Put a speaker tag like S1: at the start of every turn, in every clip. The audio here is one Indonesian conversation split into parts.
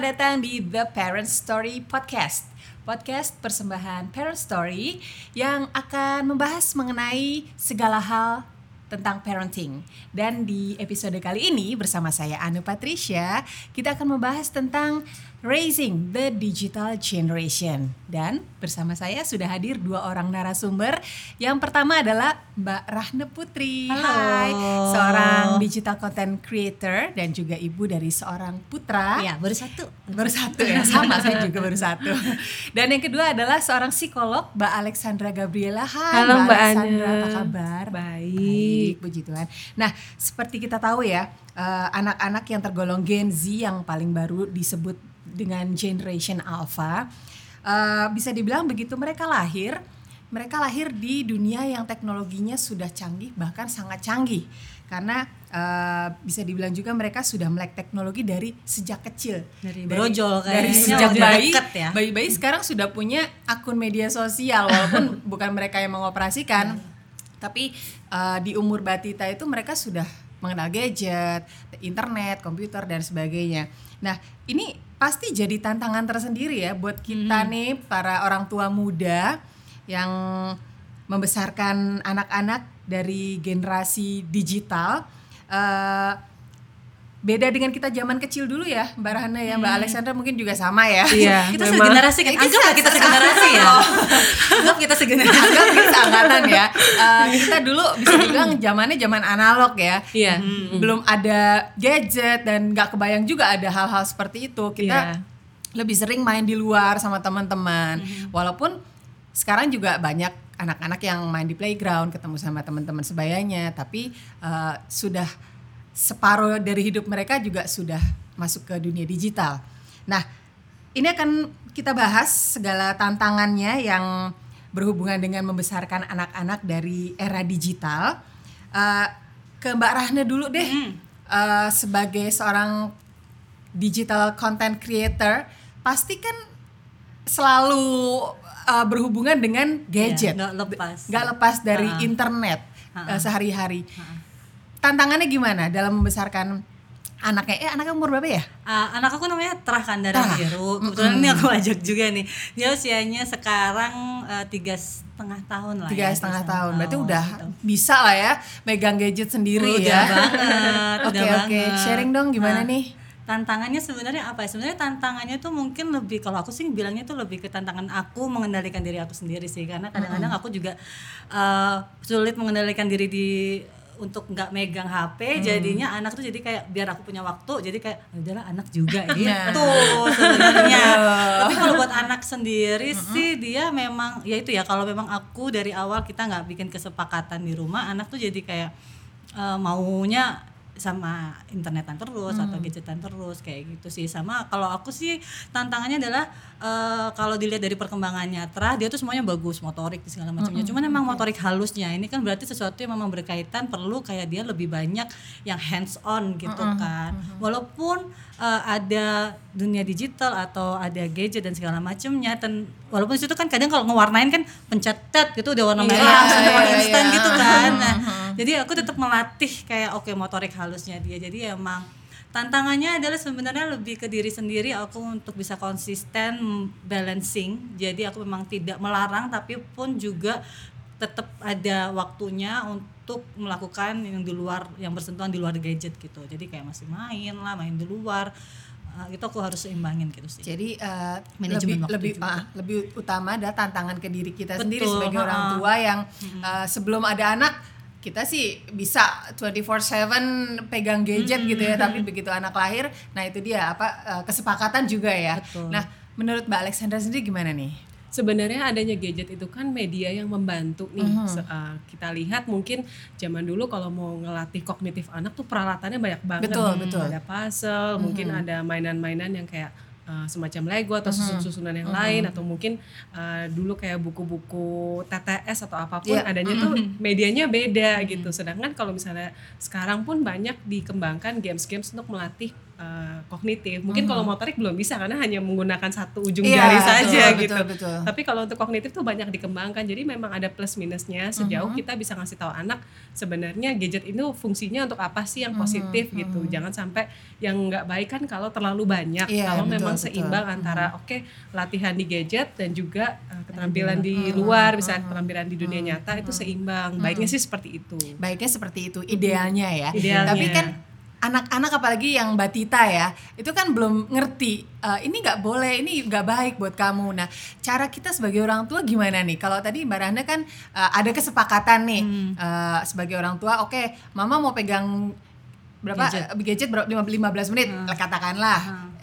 S1: Selamat datang di The Parent Story Podcast. Podcast persembahan Parent Story yang akan membahas mengenai segala hal tentang parenting. Dan di episode kali ini bersama saya Anu Patricia, kita akan membahas tentang Raising the Digital Generation. Dan bersama saya sudah hadir dua orang narasumber. Yang pertama adalah Mbak Rahne Putri.
S2: Halo.
S1: Hai, seorang digital content creator dan juga ibu dari seorang putra.
S2: Iya, baru satu.
S1: Baru satu ya, sama saya juga baru satu. Dan yang kedua adalah seorang psikolog, Mbak Alexandra Gabriela. Hai,
S3: Halo, Mbak
S1: Alexandra,
S3: Ana.
S1: apa kabar?
S3: Baik.
S1: puji Tuhan. Nah, seperti kita tahu ya, eh, anak-anak yang tergolong Gen Z yang paling baru disebut dengan Generation Alpha, eh, bisa dibilang begitu mereka lahir, mereka lahir di dunia yang teknologinya sudah canggih, bahkan sangat canggih. Karena eh, bisa dibilang juga mereka sudah melek teknologi dari sejak kecil.
S2: Dari brojol
S1: dari sejak bayi,
S2: ya.
S1: bayi-bayi sekarang sudah punya akun media sosial walaupun bukan mereka yang mengoperasikan, tapi uh, di umur batita itu mereka sudah mengenal gadget, internet, komputer dan sebagainya. Nah ini pasti jadi tantangan tersendiri ya buat kita nih para orang tua muda yang membesarkan anak-anak dari generasi digital. Eh, beda dengan kita zaman kecil dulu ya, Mbak Rahana ya, Mbak Alexandra mungkin juga sama ya.
S3: Iya,
S2: Kita
S3: memang.
S2: segenerasi kan?
S1: Kita
S2: Anggap lah kita
S1: se-
S2: segenerasi ya. Anggap kita segenerasi.
S1: Anggap kita angkatan ya. Eh, kita dulu bisa dibilang zamannya zaman analog ya.
S3: Iya.
S1: Belum ada gadget dan nggak kebayang juga ada hal-hal seperti itu. Kita
S3: Iya.
S1: lebih sering main di luar sama teman-teman. Walaupun sekarang juga banyak anak-anak yang main di playground, ketemu sama teman-teman sebayanya, tapi eh, sudah separuh dari hidup mereka juga sudah masuk ke dunia digital. Nah, ini akan kita bahas segala tantangannya yang berhubungan dengan membesarkan anak-anak dari era digital. Eh, ke Mbak Rahna dulu deh, Eh, sebagai seorang digital content creator, pasti kan selalu eh, berhubungan dengan gadget,
S2: Iya, nggak lepas.
S1: nggak lepas dari
S2: Ha-ha.
S1: internet
S2: Ha-ha.
S1: eh, sehari-hari. Tantangannya gimana dalam membesarkan anaknya? Eh, anaknya umur berapa ya?
S2: Ah, anak aku namanya Trah kan dari
S1: Trah.
S2: biru. Kebetulan ini aku ajak juga nih. Dia usianya sekarang eh, tiga setengah tahun lah.
S1: Tiga
S2: ya,
S1: setengah tahun, berarti
S2: tahun,
S1: udah
S2: gitu.
S1: bisa lah ya megang gadget sendiri
S2: Udah
S1: ya.
S2: banget,
S1: Oke
S2: udah
S1: oke,
S2: banget.
S1: sharing dong gimana
S2: Nah,
S1: nih?
S2: Tantangannya sebenarnya apa ya? Sebenarnya tantangannya tuh mungkin lebih kalau aku sih bilangnya tuh lebih ke tantangan aku mengendalikan diri aku sendiri sih karena kadang-kadang aku juga eh, sulit mengendalikan diri di untuk nggak megang HP jadinya anak tuh jadi kayak biar aku punya waktu jadi kayak "Ya udahlah anak juga gitu sebenarnya. Tapi kalau buat anak sendiri sih dia memang ya itu ya kalau memang aku dari awal kita nggak bikin kesepakatan di rumah anak tuh jadi kayak eh, maunya sama internetan terus atau gadgetan terus kayak gitu sih. Sama kalau aku sih tantangannya adalah eh, kalau dilihat dari perkembangannya Tra dia tuh semuanya bagus motorik segala macamnya. Cuman emang motorik halusnya. Ini kan berarti sesuatu yang memang berkaitan perlu kayak dia lebih banyak yang hands on gitu kan. walaupun eh, ada dunia digital atau ada gadget dan segala macamnya walaupun di situ kan kadang kalau ngewarnain kan pencet tet gitu udah warna merah
S1: Iya,
S2: langsung
S1: iya,
S2: jadi aku tetap melatih kayak oke motorik halusnya dia. Jadi emang tantangannya adalah sebenarnya lebih ke diri sendiri aku untuk bisa konsisten balancing. Jadi aku memang tidak melarang tapi pun juga tetap ada waktunya untuk melakukan yang di luar yang bersentuhan di luar gadget gitu. Jadi kayak masih main lah main di luar. Eh, itu aku harus seimbangin gitu sih.
S1: Jadi eh,
S2: Manajemen
S1: lebih lebih
S2: juga.
S1: ah, lebih utama ada tantangan ke diri kita sendiri
S2: Betul,
S1: sebagai orang
S2: ha-ha.
S1: tua yang eh, sebelum ada anak kita sih bisa 24/7 pegang gadget gitu ya, tapi begitu anak lahir, nah itu dia apa eh, kesepakatan juga ya.
S2: Betul.
S1: Nah, menurut Mbak Alexandra sendiri gimana nih?
S3: Sebenarnya adanya gadget itu kan media yang membantu nih. Se- uh, kita lihat mungkin zaman dulu kalau mau ngelatih kognitif anak tuh peralatannya banyak banget.
S1: Betul,
S3: Hmm,
S1: betul.
S3: Ada puzzle, mungkin ada mainan-mainan yang kayak uh, semacam Lego atau susun-susunan yang lain atau mungkin uh, dulu kayak buku-buku TTS atau apa pun
S1: Iya.
S3: adanya tuh medianya beda gitu. Sedangkan kalau misalnya sekarang pun banyak dikembangkan games-games untuk melatih uh, kognitif. Mungkin kalau motorik belum bisa karena hanya menggunakan satu ujung
S1: Iya,
S3: jari
S1: betul,
S3: saja
S1: betul,
S3: gitu.
S1: betul.
S3: Tapi kalau untuk kognitif tuh banyak dikembangkan. Jadi memang ada plus minusnya sejauh kita bisa ngasih tahu anak sebenarnya gadget itu fungsinya untuk apa sih yang positif gitu. Jangan sampai yang nggak baik kan kalau terlalu banyak.
S1: Iya,
S3: kalau
S1: betul,
S3: memang
S1: betul.
S3: seimbang antara oke latihan di gadget dan juga uh, keterampilan di luar, misalnya keterampilan di dunia nyata itu seimbang. Baiknya sih seperti itu.
S1: Baiknya seperti itu idealnya ya.
S3: Idealnya.
S1: Tapi kan anak-anak apalagi yang batita ya, itu kan belum ngerti eh, ini nggak boleh, ini nggak baik buat kamu. Nah, cara kita sebagai orang tua gimana nih? Kalau tadi Mbak Randa kan eh, ada kesepakatan nih eh, sebagai orang tua, oke, Mama mau pegang berapa
S2: Gadget.
S1: gadget berapa 15 menit katakanlah.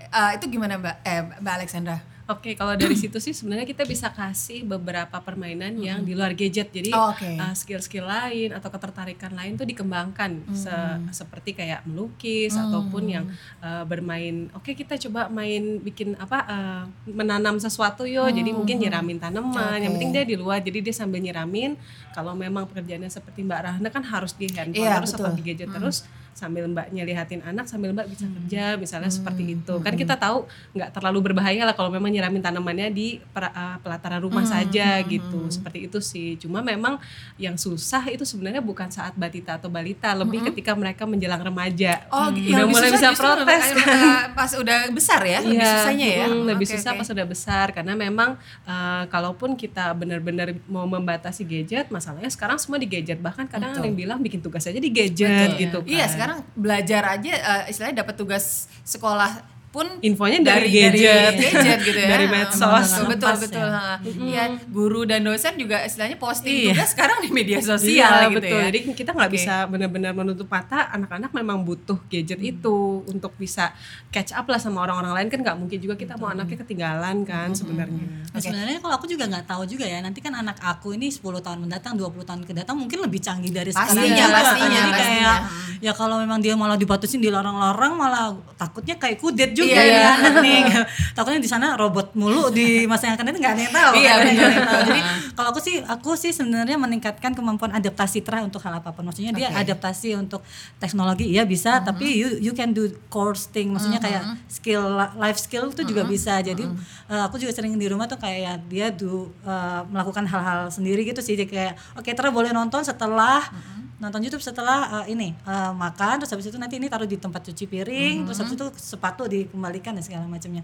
S1: Eh, itu gimana Mbak eh Mbak Alexandra?
S3: Oke, kalau dari situ sih sebenarnya kita bisa kasih beberapa permainan yang di luar gadget. Jadi
S1: Oh, oke.
S3: uh, skill-skill lain atau ketertarikan lain tuh dikembangkan Se- seperti kayak melukis ataupun yang uh, bermain. Oke, kita coba main bikin apa uh, menanam sesuatu yo. Jadi mungkin nyiramin tanaman. Yang
S1: Oke.
S3: penting dia di luar. Jadi dia sambil nyiramin. Kalau memang pekerjaannya seperti Mbak Rahna kan harus di handphone
S1: Iya,
S3: terus atau di gadget terus sambil mbaknya lihatin anak sambil mbak bisa kerja misalnya seperti itu. kan kita tahu nggak terlalu berbahaya lah kalau memang nyiramin tanamannya di per- uh, pelataran rumah saja gitu. seperti itu sih. Cuma memang yang susah itu sebenarnya bukan saat batita atau balita lebih ketika mereka menjelang remaja.
S1: Oh,
S3: Hmm.
S1: yang
S3: udah mulai bisa protes.
S1: eh, pas udah besar ya, lebih
S3: Iya,
S1: susahnya ya.
S3: mm, lebih
S1: Oke,
S3: susah
S1: oke.
S3: pas sudah besar. Karena memang uh, kalaupun kita benar-benar mau membatasi gadget, masalahnya sekarang semua di gadget. Bahkan kadang ada yang bilang bikin tugas aja di gadget gitu kan.
S1: Iya sekarang belajar aja eh, istilahnya dapat tugas sekolah pun
S3: Infonya dari gadget.
S1: gadget gitu ya.
S3: Dari medsos.
S1: Betul betul.
S2: Lepas
S1: betul.
S2: ya.
S1: ha. Iya, guru dan dosen juga istilahnya posting
S2: Iya.
S1: tugas sekarang di media
S3: Iya,
S1: sosial gitu
S3: betul.
S1: ya.
S3: Jadi kita nggak
S1: Oke.
S3: bisa benar-benar menutup mata anak-anak memang butuh gadget
S1: Hmm.
S3: itu untuk bisa catch up lah sama orang-orang lain kan nggak mungkin juga kita mau anaknya ketinggalan kan
S1: Hmm.
S3: sebenarnya.
S2: Nah, sebenarnya kalau aku juga nggak tahu juga ya nanti kan anak aku ini 10 tahun mendatang 20 tahun ke datang mungkin lebih canggih dari sekarang
S1: Pastinya,
S2: juga.
S1: pastinya,
S2: jadi
S1: pastinya.
S2: kayak ya kalau memang dia malah dibatasin dilarang-larang malah takutnya kayak kudet juga
S1: Iya,
S2: ya
S1: iya.
S2: nih. Takutnya di sana robot mulu di masa yang akan datang nggak ada yang tahu.
S1: Iya,
S2: tahu. jadi kalau aku sih aku sih sebenarnya meningkatkan kemampuan adaptasi Tra untuk hal apa pun. Maksudnya dia
S1: Oke.
S2: adaptasi untuk teknologi iya bisa tapi you you can do course thing. Maksudnya kayak skill life skill itu juga bisa. Jadi eh, aku juga sering di rumah tuh kayak dia do eh, melakukan hal-hal sendiri gitu sih. Jadi kayak oke Tra boleh nonton setelah nonton YouTube setelah eh, ini eh, makan terus habis itu nanti ini taruh di tempat cuci piring terus habis itu sepatu dikembalikan dan segala macamnya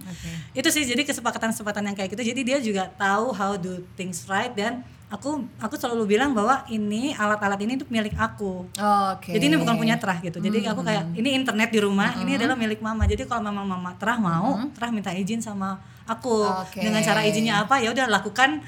S2: itu sih jadi kesepakatan-kesepakatan yang kayak gitu jadi dia juga tahu how do things right dan aku aku selalu bilang bahwa ini alat-alat ini tuh milik aku
S1: Oke.
S2: jadi ini bukan punya Terah gitu. Jadi aku kayak ini internet di rumah, ini adalah milik mama. Jadi kalau memang mama Terah mau, Terah minta izin sama aku.
S1: Oke.
S2: Dengan cara izinnya apa? Ya udah lakukan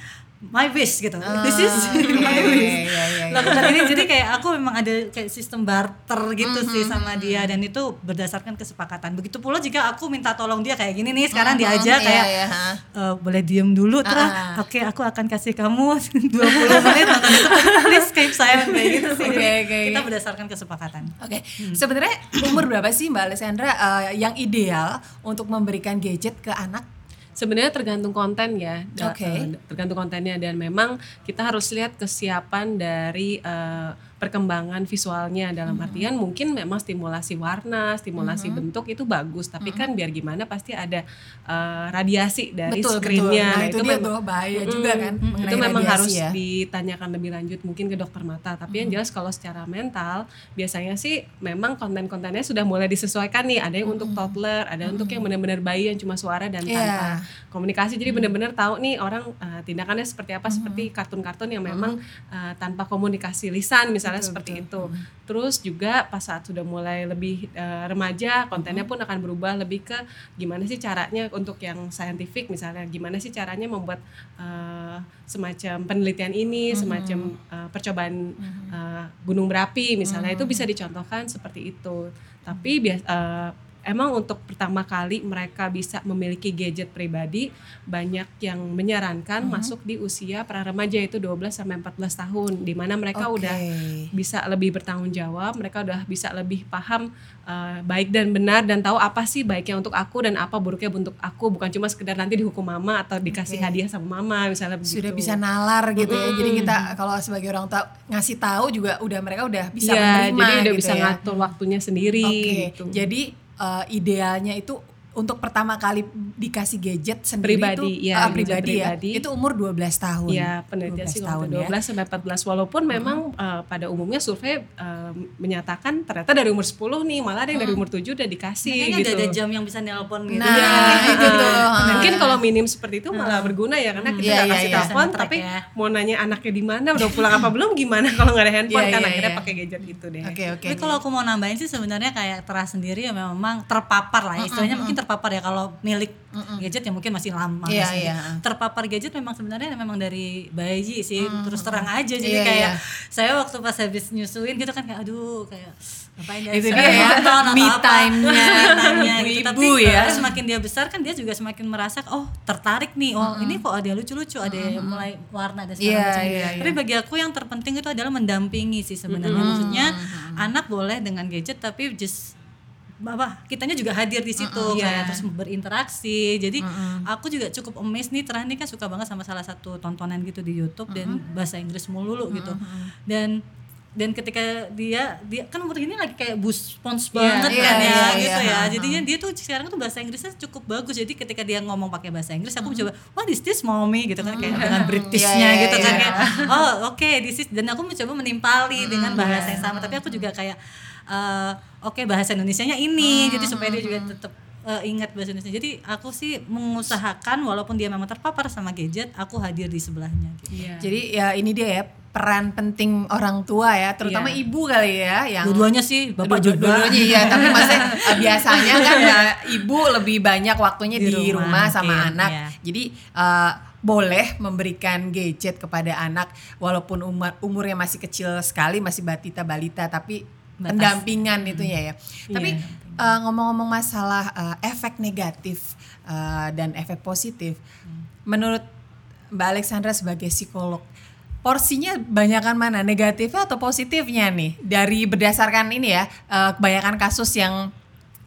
S2: my wish gitu. This is my wish.
S1: iya, iya, iya.
S2: Lakukan ini jadi kayak aku memang ada kayak sistem barter gitu sih sama dia dan itu berdasarkan kesepakatan. Begitu pula jika aku minta tolong dia kayak gini nih sekarang diajak
S1: iya,
S2: kayak
S1: iya, ha.
S2: "Eh, boleh diem dulu
S1: Ah,
S2: Terah. Oke, aku akan kasih kamu 20 menit nonton itu. Please keep silent kayak gitu sih.
S1: Oke, oke.
S2: Kita berdasarkan kesepakatan.
S1: Oke, sebenarnya umur berapa sih Mbak Alessandra eh, yang ideal untuk memberikan gadget ke anak?
S3: Sebenarnya tergantung konten ya,
S1: Oke.
S3: eh, tergantung kontennya dan memang kita harus lihat kesiapan dari eh, perkembangan visualnya dalam
S1: Mm-hmm.
S3: artian mungkin memang stimulasi warna, stimulasi bentuk itu bagus, tapi
S1: Mm-hmm.
S3: kan biar gimana pasti ada eh, radiasi dari
S1: betul, betul.
S3: screennya.
S1: Nah, itu, dia
S3: memang-
S1: tuh bahaya
S3: Mm-mm.
S1: juga kan mengenai
S3: itu memang harus
S1: ya.
S3: ditanyakan lebih lanjut mungkin ke dokter mata tapi yang jelas kalau secara mental biasanya sih memang konten-kontennya sudah mulai disesuaikan nih ada yang untuk toddler ada untuk yang benar-benar bayi yang cuma suara dan
S1: Iya.
S3: tanpa komunikasi jadi benar-benar tahu nih orang uh, tindakannya seperti apa seperti kartun-kartun yang memang uh, tanpa komunikasi lisan misalnya
S1: Betul,
S3: seperti
S1: betul.
S3: itu. Terus juga pas saat sudah mulai lebih uh, remaja kontennya pun akan berubah lebih ke gimana sih caranya untuk yang scientific misalnya gimana sih caranya membuat uh, semacam penelitian ini semacam uh, percobaan uh, gunung berapi misalnya. Itu bisa dicontohkan seperti itu. Tapi bias uh, emang untuk pertama kali mereka bisa memiliki gadget pribadi banyak yang menyarankan masuk di usia pra remaja itu 12 sampai 14 tahun di mana mereka
S1: Oke.
S3: udah bisa lebih bertanggung jawab, mereka udah bisa lebih paham uh, baik dan benar dan tahu apa sih baiknya untuk aku dan apa buruknya untuk aku, bukan cuma sekedar nanti dihukum mama atau dikasih
S1: Oke.
S3: hadiah sama mama misalnya begitu.
S1: sudah bisa nalar gitu ya. Jadi kita kalau sebagai orang tua ngasih tahu juga udah mereka udah bisa
S3: Iya,
S1: menerima
S3: jadi udah
S1: gitu
S3: bisa
S1: ya.
S3: ngatur waktunya sendiri
S1: Oke.
S3: gitu.
S1: Jadi eh, idealnya itu untuk pertama kali dikasih gadget sendiri
S3: Pribadi,
S1: itu
S3: ya,
S1: eh, pribadi,
S3: gadget
S1: ya
S3: pribadi.
S1: itu umur 12 tahun.
S3: Iya, penelitian
S1: 12
S3: sih
S1: tahun
S3: waktu
S1: ya.
S3: 12 sampai 14 walaupun memang eh, pada umumnya survei eh, menyatakan ternyata dari umur 10 nih malah ada yang dari umur 7 udah dikasih
S2: Kayaknya
S3: gitu.
S2: ada jam yang bisa nelpon gitu.
S1: Nah,
S3: Iya,
S1: itu tuh.
S3: Mungkin kalau minim seperti itu malah berguna ya karena kita
S1: Iya,
S3: nggak
S1: iya,
S3: kasih
S1: iya.
S3: telepon
S2: nge-track
S3: tapi
S2: ya.
S3: mau nanya anaknya di mana udah pulang apa belum gimana kalau nggak ada handphone
S1: Iya,
S3: kan
S1: iya,
S3: akhirnya
S1: iya.
S3: pakai gadget itu deh.
S1: Oke oke.
S2: Tapi kalau aku mau nambahin sih sebenarnya kayak teras sendiri ya memang terpapar lah ya. Istilahnya mungkin terpapar ya kalau milik gadget ya mungkin masih lama.
S1: Iya,
S2: masih-
S1: iya.
S2: Terpapar gadget memang sebenarnya memang dari bayi sih terus terang aja jadi
S1: Iya,
S2: kayak
S1: iya.
S2: saya waktu pas habis nyusuin gitu kan kayak aduh kayak ngapain
S1: Itu dia ya, me time-nya
S2: Me time-nya gitu. Tapi
S1: ya.
S2: semakin dia besar kan dia juga semakin merasa oh tertarik nih oh ini kok ada lucu-lucu ada yang mulai warna dan segala
S1: Iya,
S2: macam.
S1: iya, iya.
S2: Tapi bagi aku yang terpenting itu adalah mendampingi sih sebenarnya. Maksudnya anak boleh dengan gadget tapi just apa kitanya juga hadir di situ
S1: Iya.
S2: kayak terus berinteraksi. Jadi aku juga cukup amazed nih terakhir ini kan suka banget sama salah satu tontonan gitu di YouTube dan bahasa Inggris mulu gitu. Dan dan ketika dia dia kan umur ini lagi kayak bus spons banget
S1: iya,
S2: kan ya
S1: iya,
S2: gitu
S1: iya,
S2: ya.
S1: ha,
S2: jadinya dia tuh sekarang tuh bahasa Inggrisnya cukup bagus. Jadi ketika dia ngomong pakai bahasa Inggris aku mencoba what is this mommy? gitu kan kayak dengan Britishnya
S1: Iya, iya,
S2: gitu kan
S1: iya.
S2: kayak oh oke this is dan aku mencoba menimpali dengan bahasa yang sama. Tapi aku juga kayak eh, oke bahasa Indonesianya ini. Jadi supaya dia juga tetap eh, ingat bahasa Indonesia. Jadi aku sih mengusahakan walaupun dia memang terpapar sama gadget aku hadir di sebelahnya gitu.
S3: Iya.
S1: Jadi ya ini dia ya peran penting orang tua ya, terutama
S3: Iya.
S1: ibu kali ya yang
S2: dua-duanya sih bapak
S1: Dua-
S2: juga
S1: dua-duanya iya, tapi maksudnya eh, biasanya kan ya, ibu lebih banyak waktunya di,
S2: Di
S1: rumah,
S2: rumah,
S1: sama
S2: mungkin,
S1: anak.
S2: iya.
S1: Jadi eh, boleh memberikan gadget kepada anak walaupun umur umurnya masih kecil sekali, masih batita balita tapi
S2: Batas.
S1: pendampingan itu ya ya. Tapi
S3: Iya.
S1: eh, ngomong-ngomong masalah eh, efek negatif eh, dan efek positif, menurut Mbak Alexandra sebagai psikolog, porsinya banyakan mana negatifnya atau positifnya nih dari berdasarkan ini ya eh, kebanyakan kasus yang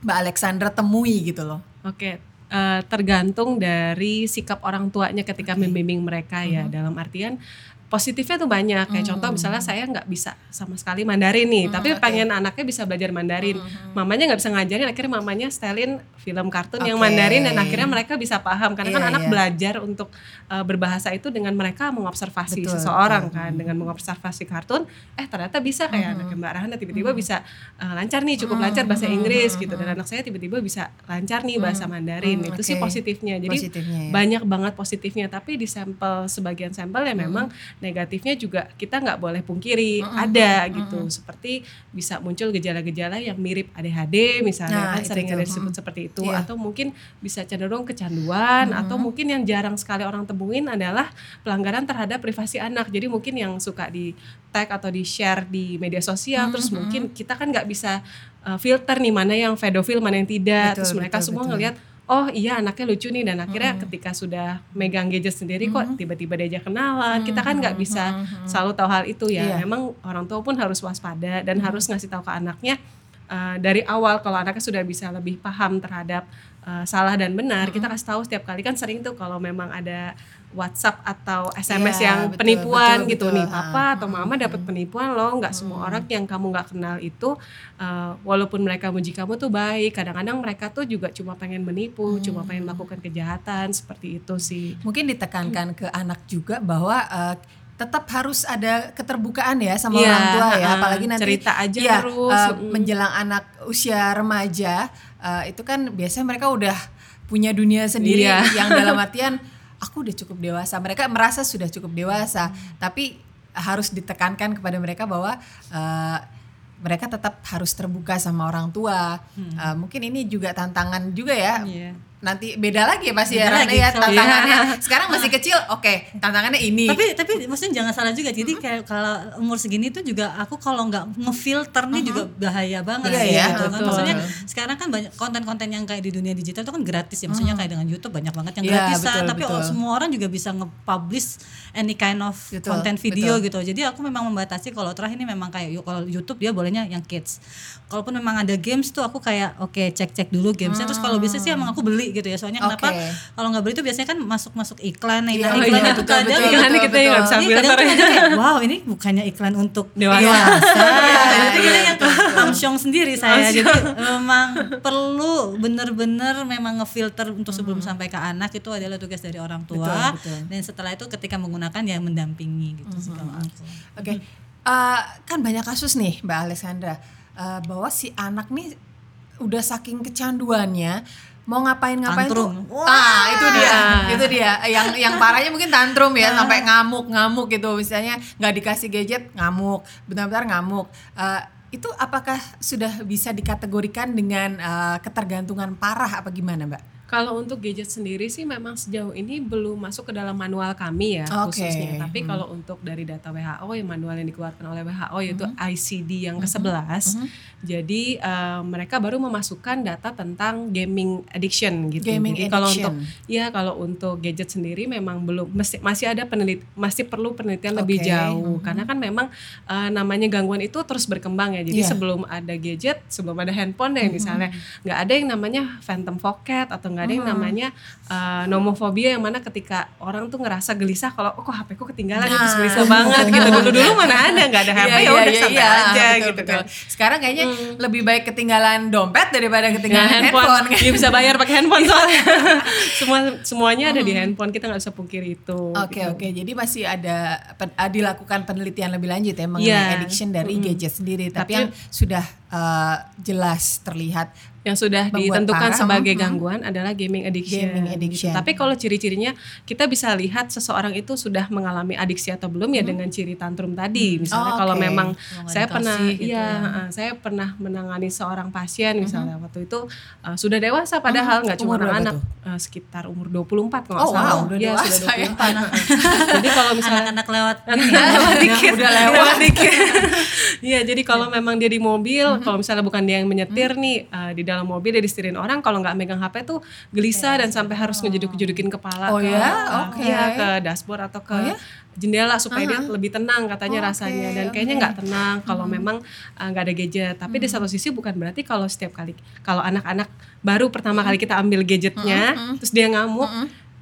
S1: Mbak Alexandra temui gitu loh.
S3: Oke, eh, tergantung dari sikap orang tuanya ketika membimbing mereka ya. Dalam artian positifnya tuh banyak. Kayak contoh misalnya saya nggak bisa sama sekali Mandarin nih, tapi pengen anaknya bisa belajar Mandarin. Mamanya nggak bisa ngajarin, akhirnya mamanya setelin film kartun yang
S1: Oke.
S3: Mandarin dan akhirnya mereka bisa paham. Karena kan
S1: Iya,
S3: anak
S1: iya.
S3: belajar untuk eh, berbahasa itu dengan mereka mengobservasi
S1: Betul,
S3: seseorang kan, dengan mengobservasi kartun. Eh ternyata bisa kayak anaknya Mbak Rahana tiba-tiba bisa eh, lancar nih, cukup lancar bahasa Inggris gitu. Dan anak saya tiba-tiba bisa lancar nih bahasa Mandarin.
S1: Hmm,
S3: Itu sih
S1: oke.
S3: positifnya. Jadi
S1: Positifnya ya.
S3: banyak banget positifnya. Tapi di sampel sebagian sampel ya memang negatifnya juga kita nggak boleh pungkiri ada gitu. Seperti bisa muncul gejala-gejala yang mirip ADHD
S1: Nah,
S3: misalnya kan
S1: itu
S3: sering ada disebut
S1: Mm.
S3: seperti itu.
S1: Iya.
S3: Atau mungkin bisa cenderung kecanduan atau mungkin yang jarang sekali orang temuin adalah pelanggaran terhadap privasi anak. Jadi mungkin yang suka di tag atau di share di media sosial terus mungkin kita kan nggak bisa uh, filter nih mana yang pedofil mana yang tidak.
S1: Betul,
S3: terus mereka
S1: betul,
S3: semua
S1: betul.
S3: ngelihat oh iya anaknya lucu nih. Dan akhirnya ketika sudah megang gadget sendiri kok tiba-tiba diajak kenalan. Kita kan nggak bisa selalu tahu hal itu ya.
S1: Iya.
S3: memang orang tua pun harus waspada dan harus ngasih tahu ke anaknya uh, dari awal kalau anaknya sudah bisa lebih paham terhadap uh, salah dan benar kita kasih tahu setiap kali. Kan sering tuh kalau memang ada WhatsApp atau SMS
S1: Iya,
S3: yang
S1: betul,
S3: penipuan
S1: betul,
S3: gitu.
S1: betul.
S3: nih
S1: Ah,
S3: papa atau mama dapat penipuan loh nggak semua orang yang kamu nggak kenal itu uh, walaupun mereka muji kamu tuh baik kadang-kadang mereka tuh juga cuma pengen menipu cuma pengen melakukan kejahatan seperti itu sih.
S1: Mungkin ditekankan ke anak juga bahwa eh, tetap harus ada keterbukaan ya sama
S3: Iya,
S1: orang tua ya, apalagi nanti
S3: Cerita aja
S1: iya,
S3: terus,
S1: eh,
S3: mm.
S1: menjelang anak usia remaja eh, itu kan biasanya mereka udah punya dunia sendiri
S3: Iya.
S1: yang dalam artian aku udah cukup dewasa. Mereka merasa sudah cukup dewasa, tapi harus ditekankan kepada mereka bahwa eh, mereka tetap harus terbuka sama orang tua. Eh, mungkin ini juga tantangan juga ya
S2: Iya.
S1: Nanti beda lagi ya pasti ya Rana ya tantangannya. Sekarang masih kecil oke tantangannya ini.
S2: Tapi tapi maksudnya jangan salah juga jadi kayak kalau umur segini tuh juga aku kalau nggak ngefilter nih juga bahaya banget
S1: Iya,
S2: sih
S1: iya,
S2: gitu kan.
S3: betul.
S2: maksudnya sekarang kan banyak konten-konten yang kayak di dunia digital itu kan gratis ya maksudnya kayak dengan YouTube banyak banget yang
S1: Iya,
S2: gratisan
S1: betul,
S2: tapi
S1: betul.
S2: semua orang juga bisa nge-publish any kind of
S1: Betul,
S2: konten video
S1: betul.
S2: gitu. Jadi aku memang membatasi kalau terakhir ini memang kayak kalau YouTube dia bolehnya yang kids. Kalaupun memang ada games tuh aku kayak oke cek-cek dulu gamesnya. Terus kalau bisa sih emang aku beli gitu ya soalnya kenapa
S1: Oke.
S2: kalau nggak beli itu biasanya kan masuk-masuk iklan nah
S1: Iya,
S2: iklan
S1: iya,
S2: iklannya tuh
S1: betul,
S2: kadang
S1: betul,
S3: Iklannya kita nggak bisa ya.
S2: ada kayak, wow ini bukannya iklan untuk
S3: Dewasa.
S1: Iya,
S2: Jadi
S1: iya,
S2: kita yang amsyong sendiri saya. Jadi memang perlu benar-benar memang ngefilter untuk sebelum sampai ke anak itu adalah tugas dari orang tua.
S1: Betul, betul.
S2: Dan setelah itu ketika menggunakan ya mendampingi gitu sih kalau aku.
S1: Oke, Eh, kan banyak kasus nih Mbak Alexandra eh, bahwa si anak nih udah saking kecanduannya mau ngapain-ngapain tuh,
S2: Tantrum.
S1: ah itu dia, itu dia. Yang yang parahnya mungkin tantrum ya sampai ngamuk-ngamuk gitu, misalnya nggak dikasih gadget ngamuk, benar-benar ngamuk. Eh, itu apakah sudah bisa dikategorikan dengan eh, ketergantungan parah apa gimana Mbak?
S3: Kalau untuk gadget sendiri sih memang sejauh ini belum masuk ke dalam manual kami ya
S1: Oke.
S3: khususnya. Tapi kalau untuk dari data WHO yang manual yang dikeluarkan oleh WHO yaitu
S1: Mhm.
S3: ICD yang ke-11. Jadi eh, mereka baru memasukkan data tentang gaming addiction gitu.
S1: Gaming
S3: Jadi kalau
S1: addiction.
S3: untuk ya kalau untuk gadget sendiri memang belum mesti, masih ada penelit masih perlu penelitian lebih
S1: Oke.
S3: jauh karena kan memang eh, namanya gangguan itu terus berkembang ya. Jadi.
S1: Mhm.
S3: sebelum ada gadget, sebelum ada handphone deh misalnya nggak ada yang namanya phantom pocket atau nggak ada yang namanya uh, nomophobia yang mana ketika orang tuh ngerasa gelisah kalau oh kok HP ku ketinggalan ya, terus
S1: Nah.
S3: gelisah banget gitu. Dulu dulu mana ada nggak ada HP
S1: Iya,
S3: ya
S1: iya,
S3: udah
S1: iya,
S3: santai
S1: iya,
S3: aja
S1: betul,
S3: gitu
S1: betul.
S3: kan.
S1: Sekarang kayaknya lebih baik ketinggalan dompet daripada ketinggalan
S3: Ya,
S1: handphone.
S3: dia bisa bayar pakai handphone soalnya. Semua semuanya ada di handphone kita nggak bisa pungkiri itu
S1: Oke
S3: gitu.
S1: oke, jadi masih ada pen- ah, dilakukan penelitian lebih lanjut ya mengenai
S3: Iya.
S1: addiction dari gadget sendiri, tapi,
S3: Tapi-
S1: yang sudah eh, jelas terlihat
S3: yang sudah ditentukan
S1: parah,
S3: sebagai gangguan adalah gaming addiction.
S1: Gaming
S3: gitu.
S1: addiction.
S3: Tapi kalau ciri-cirinya kita bisa lihat seseorang itu sudah mengalami adiksi atau belum ya dengan ciri tantrum tadi. Misalnya
S1: Oh,
S3: kalau
S1: oke.
S3: memang
S2: nggak
S3: saya pernah
S2: gitu
S3: iya
S2: ya.
S3: uh, saya pernah menangani seorang pasien misalnya waktu itu uh, sudah dewasa padahal nggak cuma
S1: Umur berapa
S3: anak-anak uh, sekitar umur 24 kalau nggak
S1: Oh,
S3: salah.
S1: wow, udah
S3: Iya,
S1: dewasa
S3: sudah
S1: ya.
S3: 24. Jadi kalau misalnya
S2: Anak-anak lewat
S3: lewat dikit
S1: udah lewat
S3: dikit iya jadi kalau memang dia di mobil kalau misalnya bukan dia yang menyetir nih uh, di dalam mobil dia disetirin orang kalau nggak megang HP tuh gelisah dan sampai harus ngejeduk-jedukin kepala
S1: Oh
S3: ke
S1: ya?
S3: uh,
S1: Oke.
S3: iya, ke dashboard atau ke jendela supaya dia lebih tenang katanya
S1: Oke,
S3: rasanya. Dan kayaknya nggak tenang kalau memang uh, nggak ada gadget. Tapi di satu sisi bukan berarti kalau setiap kali kalau anak-anak baru pertama kali kita ambil gadgetnya terus dia ngamuk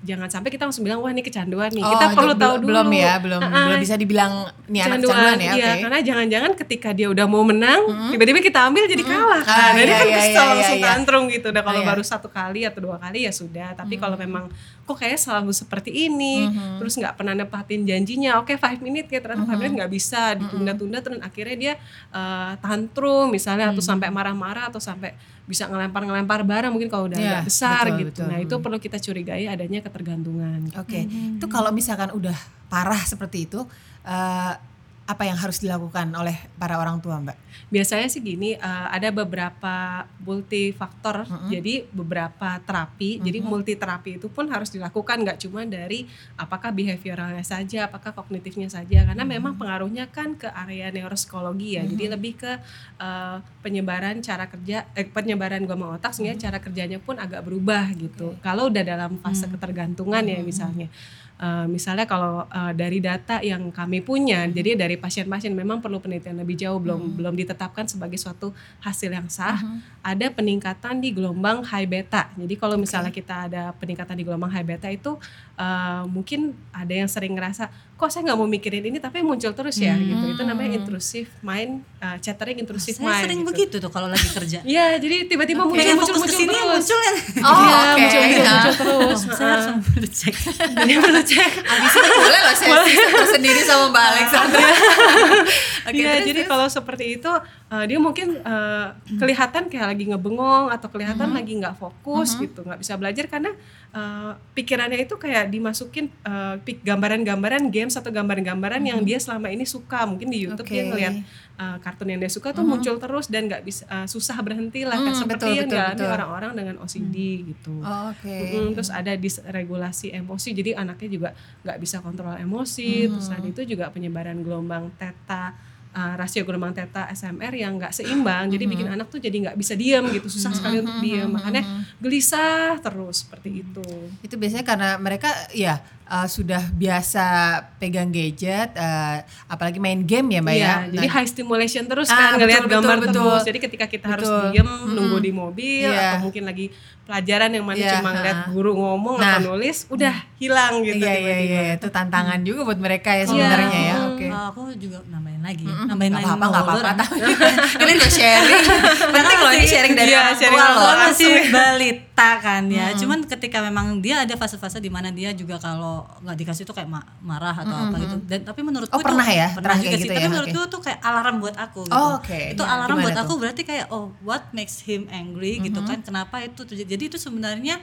S3: jangan sampai kita langsung bilang wah ini kecanduan nih
S1: Oh,
S3: kita perlu tahu dulu
S1: belum ya, belum
S3: Ah, ah.
S1: belum bisa dibilang nih anak kecanduan ya,
S3: iya,
S1: oke.
S3: karena jangan-jangan ketika dia udah mau menang, tiba-tiba kita ambil jadi kalah
S1: Ah,
S3: kan. Nah, ini
S1: iya,
S3: kan
S1: iya,
S3: bisa
S1: iya,
S3: langsung
S1: iya.
S3: tantrum gitu. Nah, kalau
S1: Iya.
S3: baru satu kali atau dua kali ya sudah. Tapi kalau memang kok kayak selalu seperti ini, terus nggak pernah nepatin janjinya. Oke, five minute ya ternyata five minute nggak bisa, ditunda-tunda terus akhirnya dia eh, tantrum misalnya atau sampai marah-marah atau sampai bisa ngelempar-ngelempar barang mungkin kalau udah agak besar
S1: betul,
S3: gitu.
S1: betul.
S3: Nah, itu perlu kita curigai adanya ketergantungan.
S1: Oke, itu kalau misalkan udah parah seperti itu, eh, apa yang harus dilakukan oleh para orang tua, Mbak?
S3: Biasanya sih gini, eh, ada beberapa multifaktor, jadi beberapa terapi, jadi multi terapi itu pun harus dilakukan nggak cuma dari apakah behavioralnya saja, apakah kognitifnya saja, karena memang pengaruhnya kan ke area neuropsikologi ya, jadi lebih ke eh, penyebaran cara kerja, eh, penyebaran gama otak sehingga cara kerjanya pun agak berubah gitu. Kalau udah dalam fase ketergantungan ya misalnya. Eh, misalnya kalau eh, dari data yang kami punya, jadi dari pasien-pasien memang perlu penelitian lebih jauh, belum belum ditetapkan sebagai suatu hasil yang sah. Ada peningkatan di gelombang high beta. Jadi kalau misalnya kita ada peningkatan di gelombang high beta itu eh, mungkin ada yang sering ngerasa, kok saya nggak mau mikirin ini tapi muncul terus ya gitu. Itu namanya intrusive mind, eh, chattering intrusive
S2: Saya
S3: mind.
S2: sering
S3: gitu.
S2: begitu tuh kalau lagi kerja.
S3: Iya, jadi tiba-tiba muncul
S2: Pengen
S3: muncul muncul
S2: sini
S3: terus.
S2: muncul ya.
S1: Oh,
S3: Iya,
S1: oke.
S3: muncul muncul,
S1: Nah.
S3: muncul terus.
S2: Saya harus perlu cek.
S3: Jadi perlu cek.
S1: Habis itu boleh loh sesi sendiri sama Mbak Alexandra. Oke,
S3: Iya,
S1: terus,
S3: jadi
S1: terus.
S3: kalau seperti itu uh, dia mungkin uh, kelihatan kayak lagi ngebengong atau kelihatan
S1: Mm-hmm.
S3: lagi nggak fokus gitu, nggak bisa belajar karena uh, pikirannya itu kayak dimasukin uh, pik- gambaran-gambaran games atau gambaran-gambaran yang dia selama ini suka. Mungkin di YouTube dia
S1: Mm-hmm. Oke.
S3: ngeliat uh, kartun yang dia suka tuh muncul terus dan nggak bisa uh, susah berhenti lah,
S1: Mm,
S3: seperti
S1: betul,
S3: yang dialami orang-orang dengan OCD gitu.
S1: Oh, Oke.
S3: Mm, terus ada disregulasi emosi jadi anaknya juga nggak bisa kontrol emosi terus tadi itu juga penyebaran gelombang teta uh, rasio gelombang teta SMR yang nggak seimbang jadi bikin anak tuh jadi nggak bisa diam gitu susah sekali untuk diam makanya gelisah terus seperti itu
S1: Itu biasanya karena mereka ya eh, sudah biasa pegang gadget, eh, apalagi main game ya Mbak
S3: Iya,
S1: ya.
S3: jadi
S1: Nah,
S3: high stimulation terus
S1: Ah,
S3: kan ngelihat gambar
S1: betul,
S3: terus.
S1: betul.
S3: Jadi ketika kita harus
S1: Betul.
S3: diem nunggu di mobil
S1: Iya.
S3: atau mungkin lagi pelajaran yang mana
S1: Iya,
S3: cuma ngeliat guru ngomong
S1: Nah.
S3: atau nulis, udah hilang gitu
S1: Iya iya
S3: tiba-tiba.
S1: iya itu tantangan juga buat mereka ya sebenarnya ya. Oke.
S2: Uh, aku juga nambahin lagi, nambahin
S1: Gak apa-apa, gak
S2: mulu.
S1: apa-apa. Ini udah sharing. Penting loh ini sharing dari
S3: Iya,
S1: orang
S3: sharing
S1: tua loh.
S2: Masih balita kan ya. Cuman ketika memang dia ada fase-fase di mana dia juga kalau nggak dikasih tuh kayak ma- marah atau apa gitu. Dan tapi menurutku
S1: Oh,
S2: itu
S1: pernah ya?
S2: Pernah
S1: Pernah
S2: juga
S1: kayak
S2: sih.
S1: gitu
S2: tapi
S1: ya?
S2: menurutku tuh kayak alarm buat aku gitu.
S1: Oh, oke.
S2: Itu
S1: Iya,
S2: alarm buat
S1: tuh?
S2: aku berarti kayak oh what makes him angry gitu kan. Kenapa itu terjadi? Jadi itu sebenarnya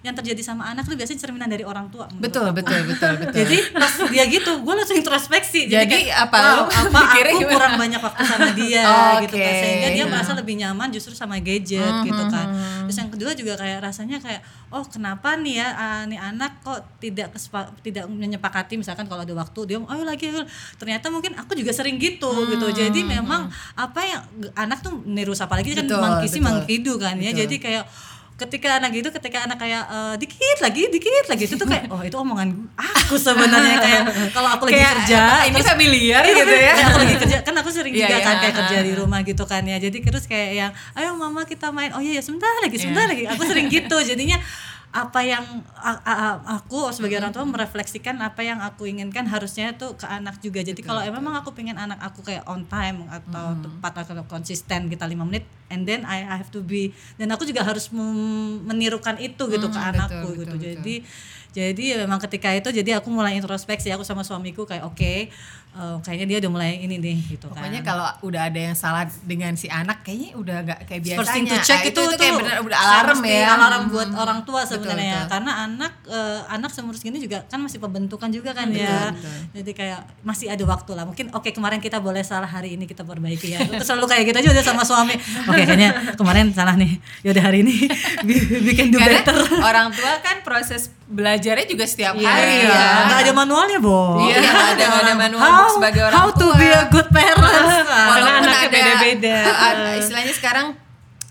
S2: yang terjadi sama anak itu biasanya cerminan dari orang tua.
S1: Betul, betul, betul, betul.
S2: Jadi pas dia gitu, gue langsung introspeksi.
S1: Jadi
S2: kayak,
S1: apa,
S2: wow,
S1: lu
S2: apa aku
S1: gimana?
S2: kurang banyak waktu sama dia
S1: Oke.
S2: gitu kan. Sehingga dia merasa lebih nyaman justru sama gadget gitu kan. Terus yang kedua juga kayak rasanya kayak oh kenapa nih ya ah, nih anak kok tidak tidak menyepakati misalkan kalau ada waktu dia ayo lagi ayo. ternyata mungkin aku juga sering gitu gitu. Jadi memang apa yang anak tuh niru apalagi kan mangkisi
S1: betul.
S2: mangkidu kan ya. Jadi kayak ketika anak gitu ketika anak kayak eh, dikit lagi dikit lagi. Itu tuh kayak oh itu omongan aku sebenarnya kayak kalau aku lagi
S1: Kayak,
S2: kerja
S1: ini familiar
S2: Iya,
S1: gitu ya.
S2: aku lagi kerja kan aku sering
S1: Iya,
S2: juga
S1: iya,
S2: kan kayak
S1: ah,
S2: kerja di rumah gitu kan ya. Jadi terus kayak yang ayo mama kita main. Oh iya ya sebentar lagi sebentar
S1: Iya.
S2: lagi. Aku sering gitu jadinya apa yang aku sebagai orang tua merefleksikan apa yang aku inginkan harusnya tuh ke anak juga. Jadi kalau memang aku pengen anak aku kayak on time atau
S1: Hmm.
S2: tepat atau konsisten kita lima menit and then I, I have to be dan aku juga harus menirukan itu gitu ke
S1: Hmm,
S2: anakku
S1: betul,
S2: gitu.
S1: betul,
S2: jadi jadi ya memang ketika itu jadi aku mulai introspeksi aku sama suamiku kayak oke eh, kayaknya dia udah mulai ini nih gitu
S1: Pokoknya
S2: kan
S1: kalau udah ada yang salah dengan si anak kayaknya udah gak kayak biasanya.
S2: First thing to check
S1: Ah,
S2: itu,
S1: itu, kayak bener udah alarm ya.
S2: alarm buat orang tua
S1: Betul,
S2: sebenarnya
S1: betul.
S2: karena anak eh, anak seumur segini juga kan masih pembentukan juga kan ya
S1: betul.
S2: jadi kayak masih ada waktu lah mungkin oke kemarin kita boleh salah hari ini kita perbaiki ya Terus selalu kayak gitu aja udah sama suami oke kayaknya kemarin salah nih yaudah hari ini bi- bikin do
S1: Karena
S2: better
S1: orang tua kan proses belajarnya juga setiap
S3: Iya,
S1: hari ya.
S2: nggak ada manualnya, Bo.
S1: Iya, ada- nggak ada manual
S2: how,
S1: sebagai orang
S2: how to
S1: tua.
S2: be a good parents.
S3: Karena
S1: Walaupun
S3: anaknya beda-beda.
S1: ada- istilahnya sekarang